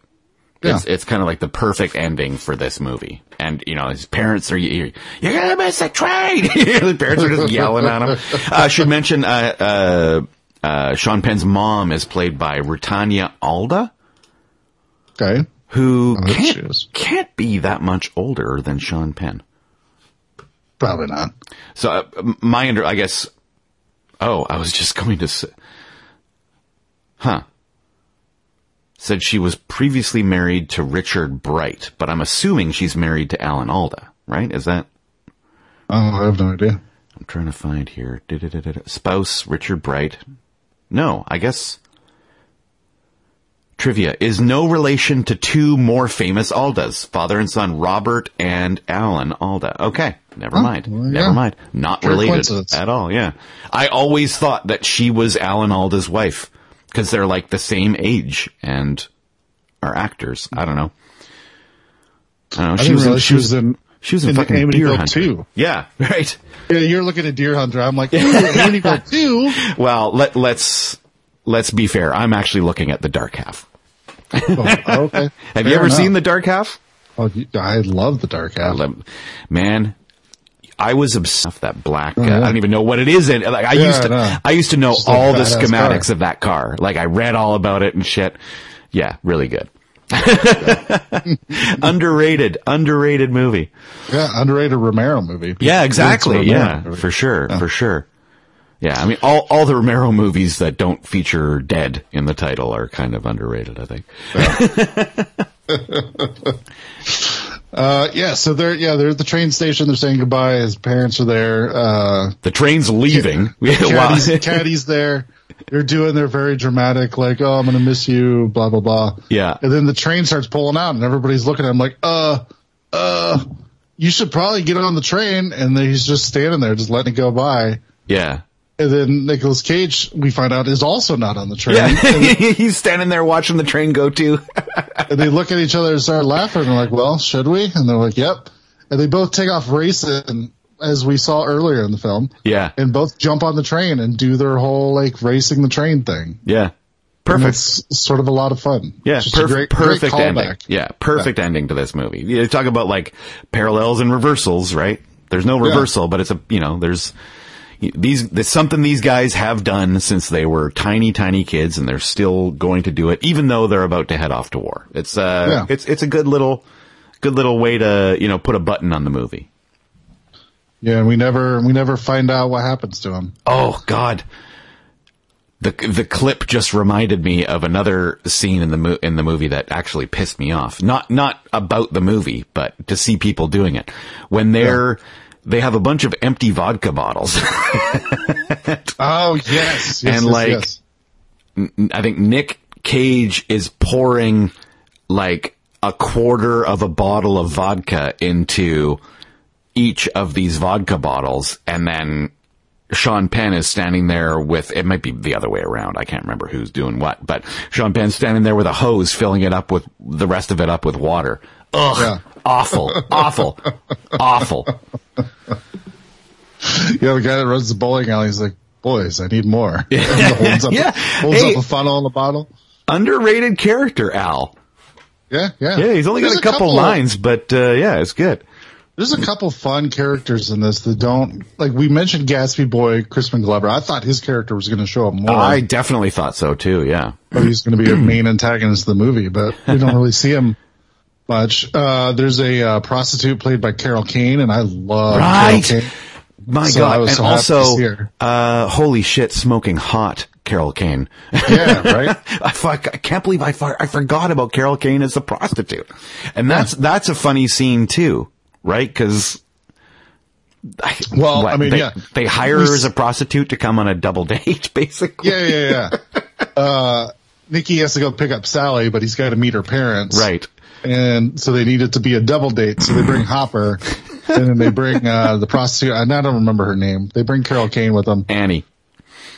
It's, Yeah. it's kind of like the perfect ending for this movie. And, you know, his parents are, you're, you're gonna miss the train! the parents are just yelling at him. Uh, I should mention, uh, uh, uh, Sean Penn's mom is played by Rutanya Alda, okay. who Oh, can't, can't be that much older than Sean Penn. Probably not. So uh, my under, I guess. Oh, I was just going to say, huh? Said she was previously married to Richard Bright, but I'm assuming she's married to Alan Alda, right? Is that? Oh, I have no idea. I'm trying to find here. Spouse Richard Bright. No, I guess. Trivia is no relation to two more famous Aldas, father and son Robert and Alan Alda. Okay, never Oh, mind. well, Never yeah. mind. Not Pure related at all. Yeah, I always thought that she was Alan Alda's wife because they're like the same age and are actors. I don't know. I don't know. I she didn't was in, realize she was in. She was in, in fucking Amityville Deer Hunter 2. Yeah, right. Yeah, you're looking at Deer Hunter. I'm like, Amityville two. Well, let, let's let's be fair. I'm actually looking at the Dark Half. Oh, okay. Have you ever seen the Dark Half? Oh, I love the Dark Half. Man, I was obsessed with that black. Uh, yeah. I don't even know what it is. In like I Yeah, used to, I know. I used to know Just all the schematics car. of that car. Like I read all about it and shit. Yeah, really good. underrated, underrated movie. Yeah, underrated Romero movie. Yeah, exactly. It's a Romero Yeah, movie. for sure, for sure. Yeah, I mean, all all the Romero movies that don't feature dead in the title are kind of underrated. I think. Uh, yeah, so they're yeah they're at the train station. They're saying goodbye. His parents are there. Uh, The train's leaving. Caddie's, Caddie's there. They're doing their very dramatic, like, oh, I'm gonna miss you, blah blah blah. Yeah. And then the train starts pulling out, and everybody's looking at him like, uh, uh, you should probably get on the train. And then he's just standing there, just letting it go by. yeah. And then Nicolas Cage, we find out, is also not on the train. Yeah. He's standing there watching the train go too. And they look at each other and start laughing. And they're like, well, should we? And they're like, yep. And they both take off racing, as we saw earlier in the film. yeah. And both jump on the train and do their whole, like, racing the train thing. Yeah. Perfect. It's sort of a lot of fun. Yeah, Just a perf- great, perfect great ending. Yeah, perfect ending to this movie. You talk about like parallels and reversals, right? There's no reversal, but it's a you know there's these there's something these guys have done since they were tiny tiny kids, and they're still going to do it, even though they're about to head off to war. It's uh, Yeah. it's it's a good little good little way to you know put a button on the movie. Yeah, and we never, we never find out what happens to him. Oh God. the the clip just reminded me of another scene in the mo- in the movie that actually pissed me off. Not not about the movie, but to see people doing it when they're they have a bunch of empty vodka bottles. Oh yes, yes And, yes, like, yes. I think Nick Cage is pouring like a quarter of a bottle of vodka into each of these vodka bottles and then Sean Penn is standing there with, it might be the other way around. I can't remember who's doing what, but Sean Penn's standing there with a hose filling it up with the rest of it up with water. Ugh. Yeah. Awful. awful. awful. Yeah, the guy that runs the bowling alley is like, boys, I need more. And holds up, Yeah. holds Hey. up a funnel in the bottle. Underrated character, Al. Yeah, yeah. Yeah, he's only got There's a couple, lines, but, uh, yeah, it's good. There's a couple fun characters in this that don't, like we mentioned Gatsby boy, Crispin Glover. I thought his character was going to show up more. I definitely thought so too, yeah. or he's going to be a main antagonist of the movie, but we don't really see him much. Uh, there's a uh, prostitute played by Carol Kane, and I love Right. Carol Kane. My So God. And so also, uh, holy shit, smoking hot, Carol Kane. Yeah, right. I, fuck, I can't believe I, I forgot about Carol Kane as the prostitute. And that's, that's a funny scene too, right? Cause, I- Well, I mean, they, yeah. They hire her as a prostitute to come on a double date, basically. yeah, yeah, yeah. Uh, Nicky has to go pick up Sally, but he's got to meet her parents. Right. And so they need it to be a double date. So they bring Hopper and then they bring, uh, the prostitute. And I don't remember her name. They bring Carol Kane with them. Annie.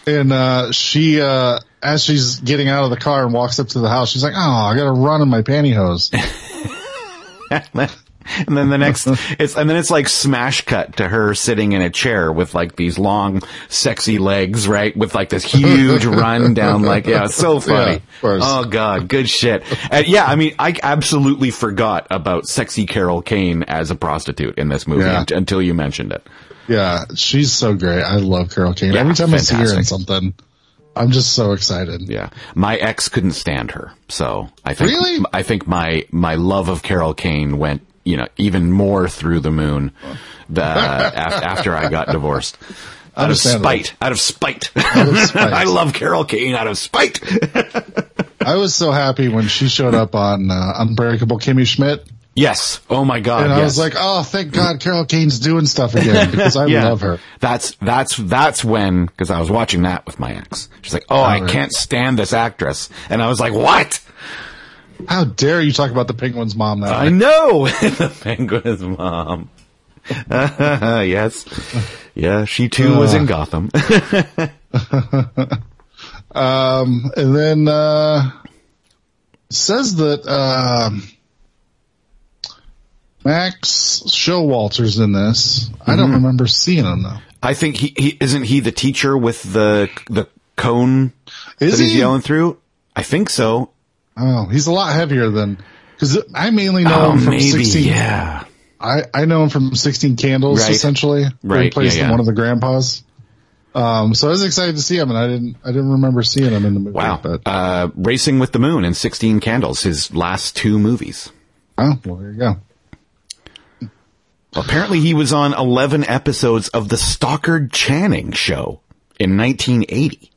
And, uh, she, uh, as she's getting out of the car and walks up to the house, she's like, Oh, I got to run in my pantyhose. and then the next, it's, and then it's like smash cut to her sitting in a chair with like these long, sexy legs, right? With like this huge run down, like, yeah, it's so funny. course. oh god, good shit. Uh, yeah, I mean, I absolutely forgot about sexy Carol Kane as a prostitute in this movie Yeah. until you mentioned it. Yeah, she's so great. I love Carol Kane. Yeah, Every time I see her in something, I'm just so excited. Yeah. My ex couldn't stand her. So I think, Really? I think my, my love of Carol Kane went, you know, even more through the moon, the, af- after I got divorced. Out of spite. Out of spite. of spite. I love Carol Kane out of spite. I was so happy when she showed up on uh, Unbreakable Kimmy Schmidt, yes. Oh my God. and I yes. was like, "Oh, thank God, Carol Kane's doing stuff again because I yeah. love her." That's, that's, that's when, cause I was watching that with my ex. She's like, oh, I right. can't stand this actress. And I was like, what? How dare you talk about the Penguin's mom that I way? know the penguin's mom. yes, yeah, she too was in Gotham. Um, and then uh, says that um, Max Showalter's in this. I don't remember seeing him though. I think he, he isn't he the teacher with the the cone Is that he's he? yelling through. I think so. Oh, he's a lot heavier than because I mainly know Oh, him from maybe 16. yeah. I, I know him from 16 Candles, Right. essentially. Where he Right, plays yeah, yeah. one of the grandpas. Um, so I was excited to see him, and I didn't, I didn't remember seeing him in the movie. Wow. But Uh, Racing with the Moon and Sixteen Candles, his last two movies. oh, well, there you go. Apparently, he was on eleven episodes of the Stockard Channing Show in 1980.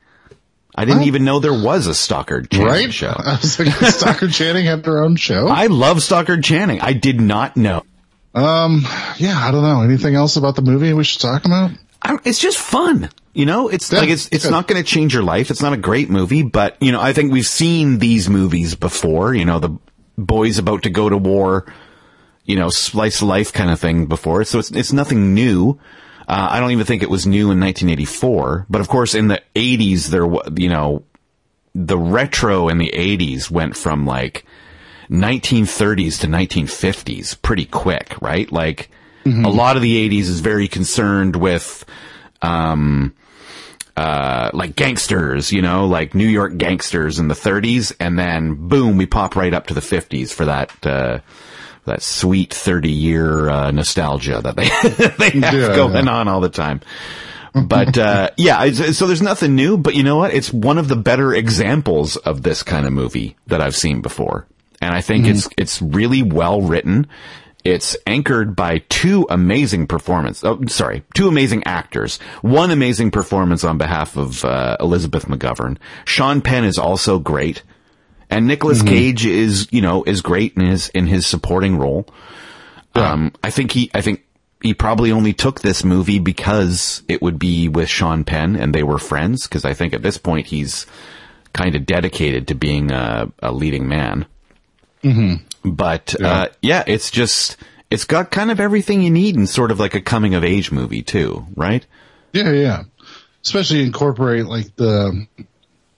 I didn't What? even know there was a Stockard Channing Right? show. I was like, Stockard Channing had their own show. I love Stockard Channing. I did not know. Um, yeah, I don't know. Anything else about the movie we should talk about? I it's just fun. You know, it's Yeah, like it's it's good. not going to change your life. It's not a great movie, but you know, I think we've seen these movies before. You know, the boys about to go to war. You know, slice of life kind of thing before. So it's it's nothing new. Uh, I don't even think it was new in 1984. But of course, in the 80s, there you know, the retro in the 80s went from like 1930s to 1950s pretty quick, right? Like a lot of the 80s is very concerned with, um, uh, like gangsters, you know, like New York gangsters in the 30s, and then boom, we pop right up to the 50s for that, uh, that sweet 30 year, uh, nostalgia that they, they have Yeah, going yeah. on all the time. But, uh, yeah, so there's nothing new, but you know what? It's one of the better examples of this kind of movie that I've seen before. And I think it's, it's really well written. it's anchored by two amazing performances. Oh, sorry, two amazing actors. One amazing performance on behalf of uh, Elizabeth McGovern. Sean Penn is also great, and Nicolas Cage is you know is great in his in his supporting role. Um, I think he I think he probably only took this movie because it would be with Sean Penn and they were friends. Because I think at this point he's kind of dedicated to being a, a leading man. But uh, yeah, it's just it's got kind of everything you need in sort of like a coming of age movie too, right? Yeah, yeah. Especially incorporate like the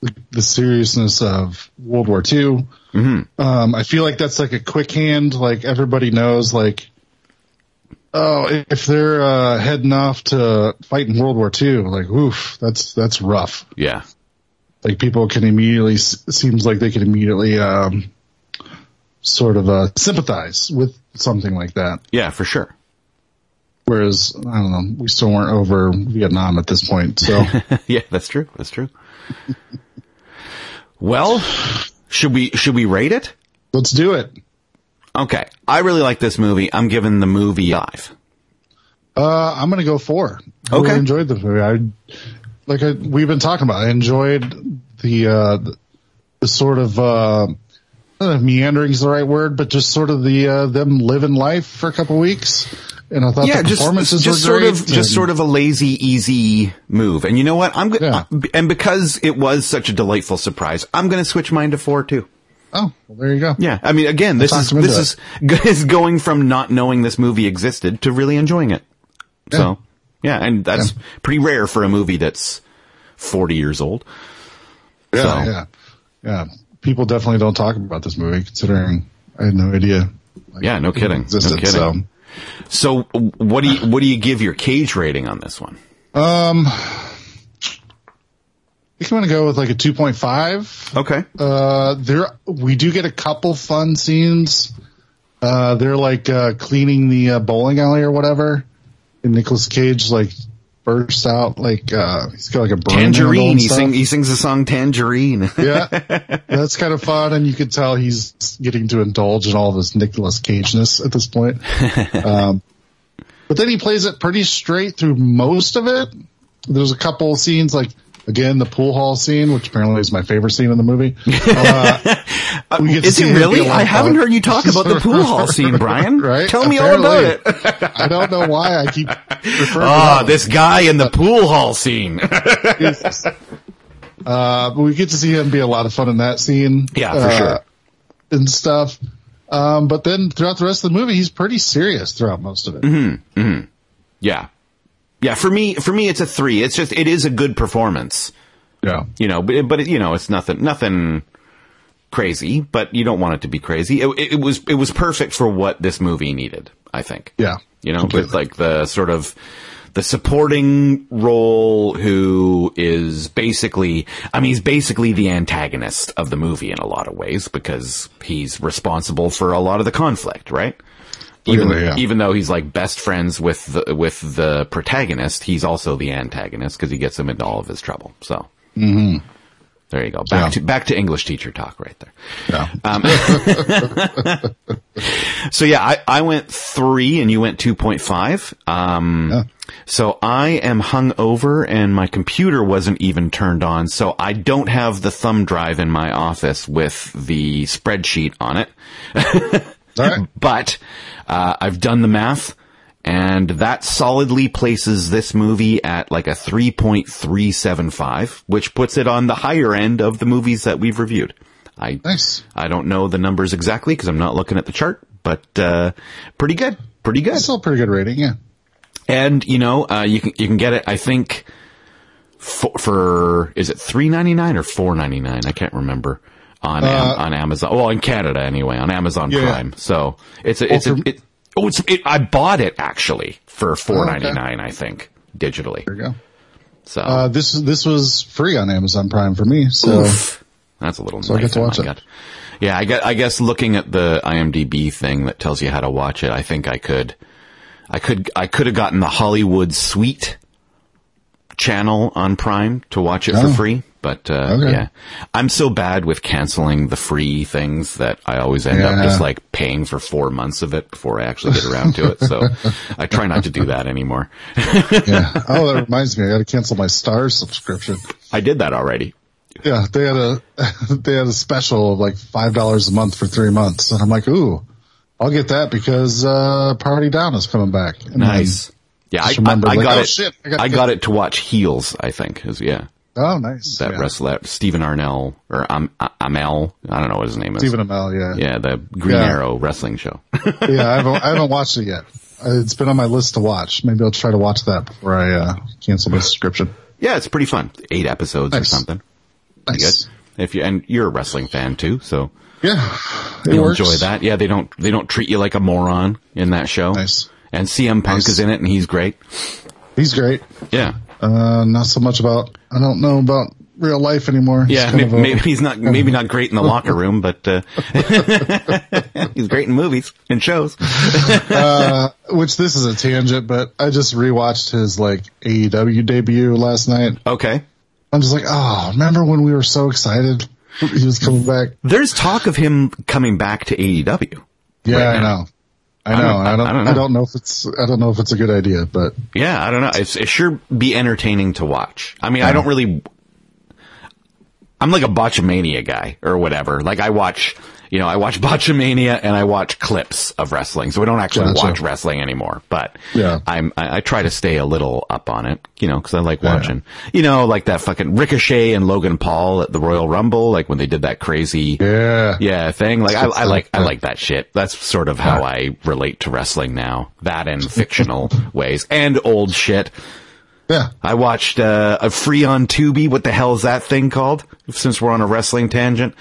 the, the seriousness of World War II. Mm-hmm. Um, I feel like that's like a quick hand. Like everybody knows, like, oh, if they're uh, heading off to fight in World War II, like, oof, that's that's rough. Yeah, Like people can immediately seems like they can immediately um, sort of uh, sympathize with something like that. yeah, for sure. Whereas I don't know, we still weren't over Vietnam at this point, so. yeah, that's true. That's true. well, should we should we rate it? Let's do it. Okay, I really like this movie. I'm giving the movie five. Uh, I'm gonna go four. I Okay. really enjoyed the movie. I like I, we've been talking about. I enjoyed the uh, the, the sort of uh, I don't know if meandering is the right word, but just sort of the uh, them living life for a couple weeks. And I thought yeah, the just performances just were sort great. of just sort of a lazy, easy move. And you know what? I'm Yeah. going and because it was such a delightful surprise, I'm going to switch mine to four too. Oh, well, there you go. Yeah, I mean, again, this is this is is going from not knowing this movie existed to really enjoying it. So, yeah, and that's pretty rare for a movie that's 40 years old. yeah, So- yeah, yeah. People definitely don't talk about this movie, considering I had no idea. like, Yeah, no it kidding. No kidding. So. So, what do you what do you give your cage rating on this one? Um, I think I'm gonna go with like a 2.5. Okay. Uh, there we do get a couple fun scenes. Uh, they're like uh, cleaning the uh, bowling alley or whatever, and Nicolas Cage like bursts out like uh, he's got like a Tangerine. He, sing, he sings the song Tangerine. yeah, that's kind of fun, and you can tell he's getting to indulge in all of his Nicolas Cage-ness at this point. um, but then he plays it pretty straight through most of it. There's a couple scenes like again the pool hall scene, which apparently is my favorite scene in the movie. Uh, we get to Is see it really? I haven't heard you talk about the pool hall scene, Bryan. Right? Tell me all about it. I don't know why I keep referring Ah, to that. this guy in the pool hall scene. Uh, but we get to see him be a lot of fun in that scene. Yeah, for uh, sure. And stuff. Um, but then throughout the rest of the movie, he's pretty serious throughout most of it. Mm-hmm. yeah. Yeah, for me, for me, it's a three. It's just, it is a good performance. Yeah. You know, but, but you know, it's nothing, nothing crazy, but you don't want it to be crazy. It, it, it was, it was perfect for what this movie needed, I think. Yeah. You know, Completely. with like the sort of the supporting role who is basically, I mean, he's basically the antagonist of the movie in a lot of ways because he's responsible for a lot of the conflict, right? Even, yeah. even though he's like best friends with the, with the protagonist, he's also the antagonist because he gets him into all of his trouble. So. Mm-hmm. There you go. Back Yeah. to back to English teacher talk right there. Yeah. So yeah, I, I went three and you went 2.5. Um, Yeah. so I am hung over and my computer wasn't even turned on. So I don't have the thumb drive in my office with the spreadsheet on it, right. but, uh, I've done the math and that solidly places this movie at like a 3.375, which puts it on the higher end of the movies that we've reviewed. I, Nice. I don't know the numbers exactly because I'm not looking at the chart, but uh, pretty good, pretty good. That's still pretty good rating. Yeah. And you know, uh, you can you can get it. I think for, for is it three ninety nine or four ninety nine? I can't remember on Am- on Amazon. Well, in Canada anyway, on Amazon Yeah. Prime. So it's a it's Well, a it, oh it's it, I bought it actually for four ninety nine. I think digitally. There you go. So Uh, this this was free on Amazon Prime for me. So Oof. That's a little So I get to watch it. Yeah, I guess, I guess looking at the IMDb thing that tells you how to watch it, I think I could, I could, I could have gotten the Hollywood Suite channel on Prime to watch it for Oh. free, But uh, Okay. yeah, I'm so bad with canceling the free things that I always end up just like paying for four months of it before I actually get around to it. So I try not to do that anymore. Yeah. Oh, that reminds me. I got to cancel my Starz subscription. I did that already. Yeah, they had a they had a special of like five dollars a month for three months, and I'm like, ooh, I'll get that because uh Party Down is coming back. And Nice. Yeah, I, I, I like, got oh, it. shit, I I gotta got, it to watch Heels. I think is yeah oh, nice. that yeah. wrestler Stephen Arnell or Am, Amel. I don't know what his name is. Stephen Amell, yeah. Yeah, the Green Yeah. Arrow wrestling show. yeah, I haven't, I haven't watched it yet. Uh, It's been on my list to watch. Maybe I'll try to watch that before I uh, cancel my subscription. yeah, it's pretty fun. Eight episodes or something. Pretty Nice. good. If you and you're a wrestling fan too, so Yeah, you'll works. enjoy that. Yeah, they don't they don't treat you like a moron in that show. Nice. And CM Punk Nice. is in it, and he's great. He's great. Yeah, Uh, not so much about. I don't know about real life anymore. Yeah. Maybe, a- maybe he's not maybe not great in the locker room, but uh, he's great in movies and shows. uh, which this is a tangent, but I just rewatched his like AEW debut last night. Okay. I'm just like, oh, remember when we were so excited he was coming back? There's talk of him coming back to AEW. Yeah, Right I know. I I know. don't- I don't. I I don't know. know if it's. I don't know if it's a good idea, but Yeah, I don't know. It's, it sure be entertaining to watch. I mean, I don't really. I'm like a botchamania guy or whatever. Like I watch, you know, I watch botchamania and I watch clips of wrestling. So I don't actually Gotcha. watch wrestling anymore. But Yeah. I'm I, I try to stay a little up on it, you know, because I like Yeah. watching. You know, like that fucking Ricochet and Logan Paul at the Royal Rumble, like when they did that crazy. yeah, Yeah, thing. Like I, I like I like that shit. That's sort of how I relate to wrestling now. That and fictional ways and old shit. yeah. I watched uh, a free on Tubi. What the hell is that thing called? Since we're on a wrestling tangent,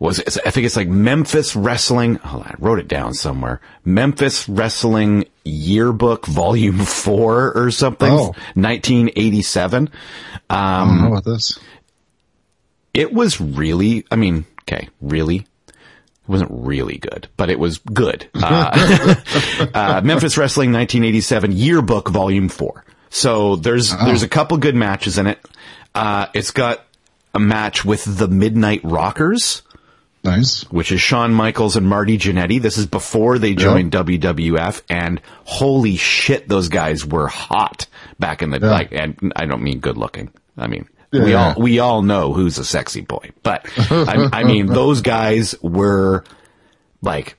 was it, I think it's like Memphis Wrestling. Hold on, I wrote it down somewhere. Memphis Wrestling Yearbook Volume Four or something, Oh. 1987. I Um, don't know about this. it was really, I mean, okay, really. It wasn't really good, but it was good. Uh, uh, Memphis Wrestling 1987 Yearbook Volume 4. So there's, there's a couple good matches in it. Uh, it's got a match with the Midnight Rockers, Nice. which is Shawn Michaels and Marty Jannetty. This is before they joined WWF, and holy shit, those guys were hot back in the Yeah. like. And I don't mean good looking. I mean Yeah, we yeah. all we all know who's a sexy boy, but I, I mean those guys were like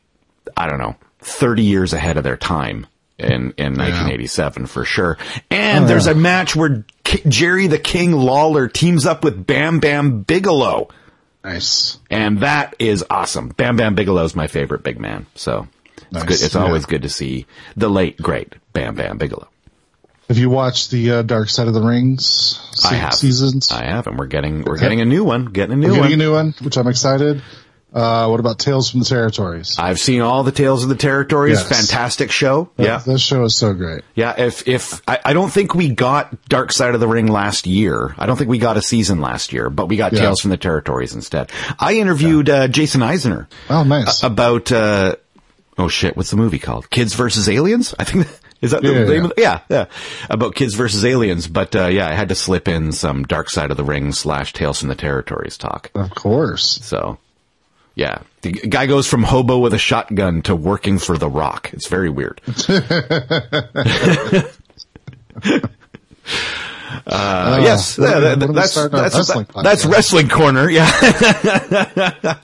I don't know, thirty years ahead of their time. In, in 1987 for sure. And Oh, there's yeah. a match where K- Jerry the King Lawler teams up with Bam Bam Bigelow. Nice. And that is awesome. Bam Bam Bigelow's my favorite big man. So it's Nice. good. It's Yeah. always good to see the late great Bam Bam Bigelow. Have you watched the uh, Dark Side of the Rings se- I have seasons? I have, and we're getting we're getting a new one. Getting a new We're one. getting a new one, which I'm excited. Uh, what about Tales from the Territories? I've seen all the Tales of the Territories. Yes. Fantastic show. That- yeah. This show is so great. Yeah, if if I, I don't think we got Dark Side of the Ring last year. I don't think we got a season last year, but we got Yeah. Tales from the Territories instead. I interviewed uh, Jason Eisener Oh, nice. about uh, oh shit, what's the movie called? Kids versus Aliens? I think is that the Yeah, name yeah. of yeah, yeah. About Kids versus Aliens, but uh, yeah, I had to slip in some Dark Side of the Ring slash Tales from the Territories talk. of course. So yeah, the guy goes from hobo with a shotgun to working for The Rock. It's very weird. Uh, yes, what yeah, that- what are we that's that's wrestling that- that's wrestling corner. Yeah,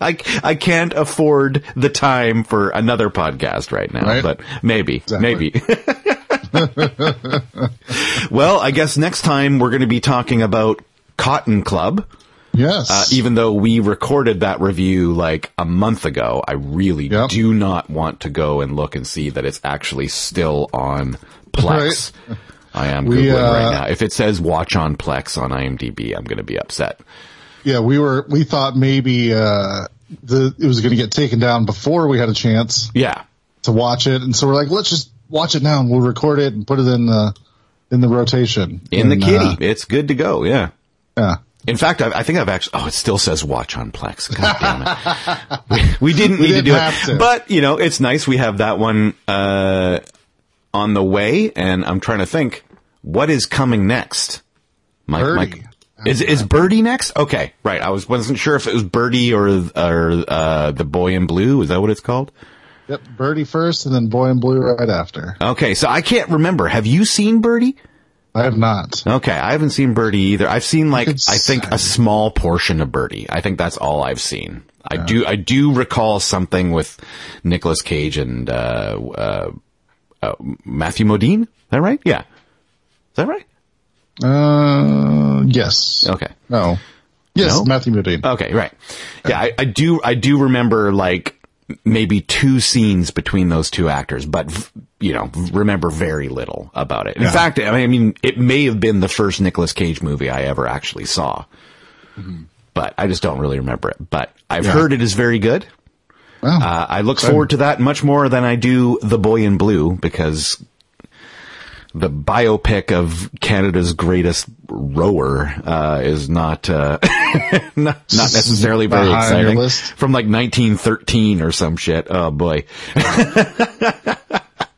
I I can't afford the time for another podcast right now, Right. but maybe, Exactly. maybe. well, I guess next time we're going to be talking about Cotton Club. Yes. Uh, even though we recorded that review like a month ago, I really Yep. do not want to go and look and see that it's actually still on Plex. I am We, googling uh, right now. If it says watch on Plex on IMDb, I'm going to be upset. yeah, we were. We thought maybe uh, the it was going to get taken down before we had a chance Yeah, to watch it, and so we're like, let's just watch it now, and we'll record it and put it in the in the rotation in the And, kitty, uh, it's good to go. Yeah. yeah. In fact, I, I think I've actually. Oh, it still says watch on Plex. God damn it. We, we didn't need to didn't do have it, to. but you know, it's nice. We have that one uh, on the way, and I'm trying to think what is coming next. Purdy. Is is Birdy next? Okay, right. I was wasn't sure if it was Birdy or or uh, the Boy in Blue. Is that what it's called? Yep, Birdy first, and then Boy in Blue right after. Okay, so I can't remember. Have you seen Birdy? I have not. Okay, I haven't seen Birdy either. I've seen like It's- I think a small portion of Birdy. I think that's all I've seen. I do I do recall something with Nicolas Cage and uh, uh, uh, Matthew Modine. Is that right? Yeah. Is that right? Uh, yes. Okay. No. Yes, No? Matthew Modine. Okay, right. Yeah, I, I do. I do remember like maybe two scenes between those two actors, but you know, remember very little about it. In Yeah. fact, I mean, it may have been the first Nicolas Cage movie I ever actually saw, but I just don't really remember it. But I've Yeah. heard it is very good. Wow. Uh, I look forward to that much more than I do The Boy in Blue because the biopic of Canada's greatest rower uh, is not uh, not, not necessarily very Not high on your exciting. list? From like 1913 or some shit. Oh boy.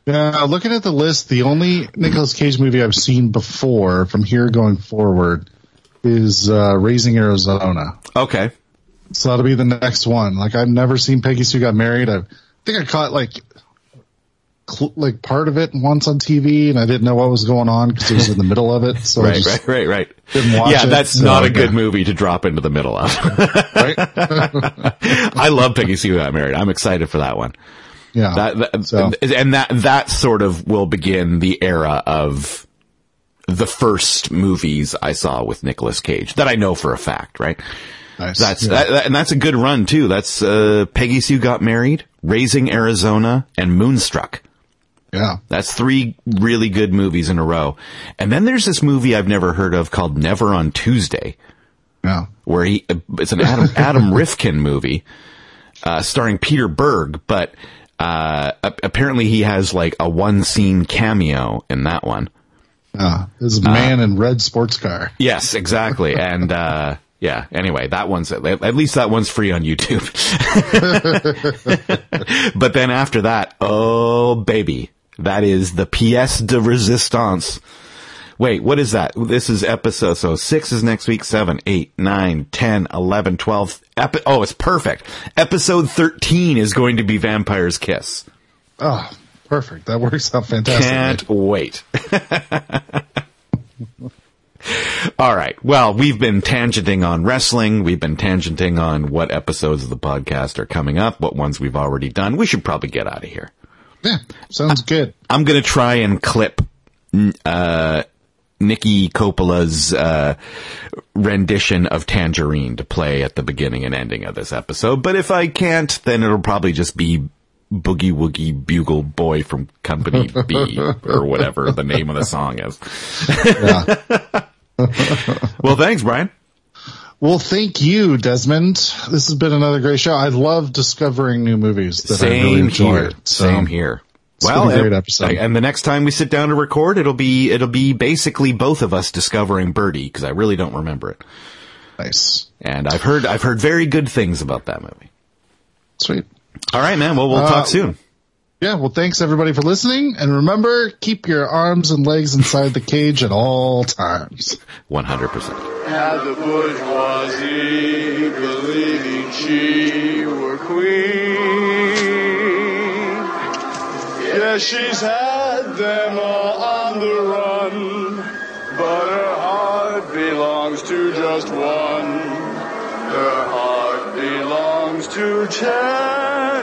Yeah, looking at the list, the only Nicolas Cage movie I've seen before from here going forward is uh, Raising Arizona. Okay. So that'll be the next one. Like I've never seen Peggy Sue Got Married. I think I caught like cl- like part of it once on TV, and I didn't know what was going on because it was in the middle of it. So Right, right, right, right. didn't watch Yeah, it, that's so, not a good movie to drop into the middle of. right? I love Peggy Sue Got Married. I'm excited for that one. Yeah. That, that So- and that that sort of will begin the era of the first movies I saw with Nicolas Cage that I know for a fact, right? nice. That's Yeah. that, that- and that's a good run too. That's uh, Peggy Sue Got Married, Raising Arizona, and Moonstruck. Yeah. That's three really good movies in a row. And then there's this movie I've never heard of called Never on Tuesday Yeah. where he it's an Adam Adam Rifkin movie uh, starring Peter Berg, but uh, apparently he has like a one scene cameo in that one. This Uh, man in red sports car. Yes, exactly, and uh, yeah. Anyway, that one's at least that one's free on YouTube. but then after that, oh baby, that is the pièce de résistance. Wait, what is that? This is episode, so six is next week, seven, eight, nine, ten, eleven, twelve. Epi- oh, it's perfect. Episode 13 is going to be Vampire's Kiss. Oh, perfect. That works out fantastic. Can't wait. All right. Well, we've been tangenting on wrestling. We've been tangenting on what episodes of the podcast are coming up, what ones we've already done. We should probably get out of here. Yeah. Sounds good. I'm going to try and clip uh, Nicky Coppola's uh, rendition of Tangerine to play at the beginning and ending of this episode. But if I can't, then it'll probably just be Boogie Woogie Bugle Boy from Company B or whatever the name of the song is. Well, thanks, Bryan. Well, thank you, Desmond. This has been another great show. I love discovering new movies that I really Same enjoy. here. So, Same here. Well, great episode. And the next time we sit down to record, it'll be it'll be basically both of us discovering Birdy because I really don't remember it. Nice. And I've heard I've heard very good things about that movie. Sweet. All right, man. Well, we'll Uh, talk soon. Yeah, well, thanks everybody for listening. And remember, keep your arms and legs inside the cage at all times. One hundred percent. Had the bourgeoisie believing she were queen. Yes, she's had them all on the run, but her heart belongs to just one. Her heart belongs to Tangerine.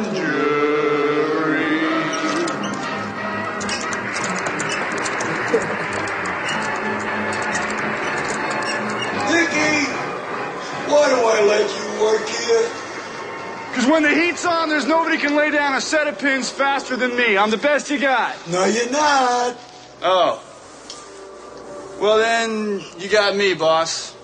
Why do I let you work here? Because when the heat's on, there's nobody can lay down a set of pins faster than me. I'm the best you got. No, you're not. Oh. Well, then, you got me, boss.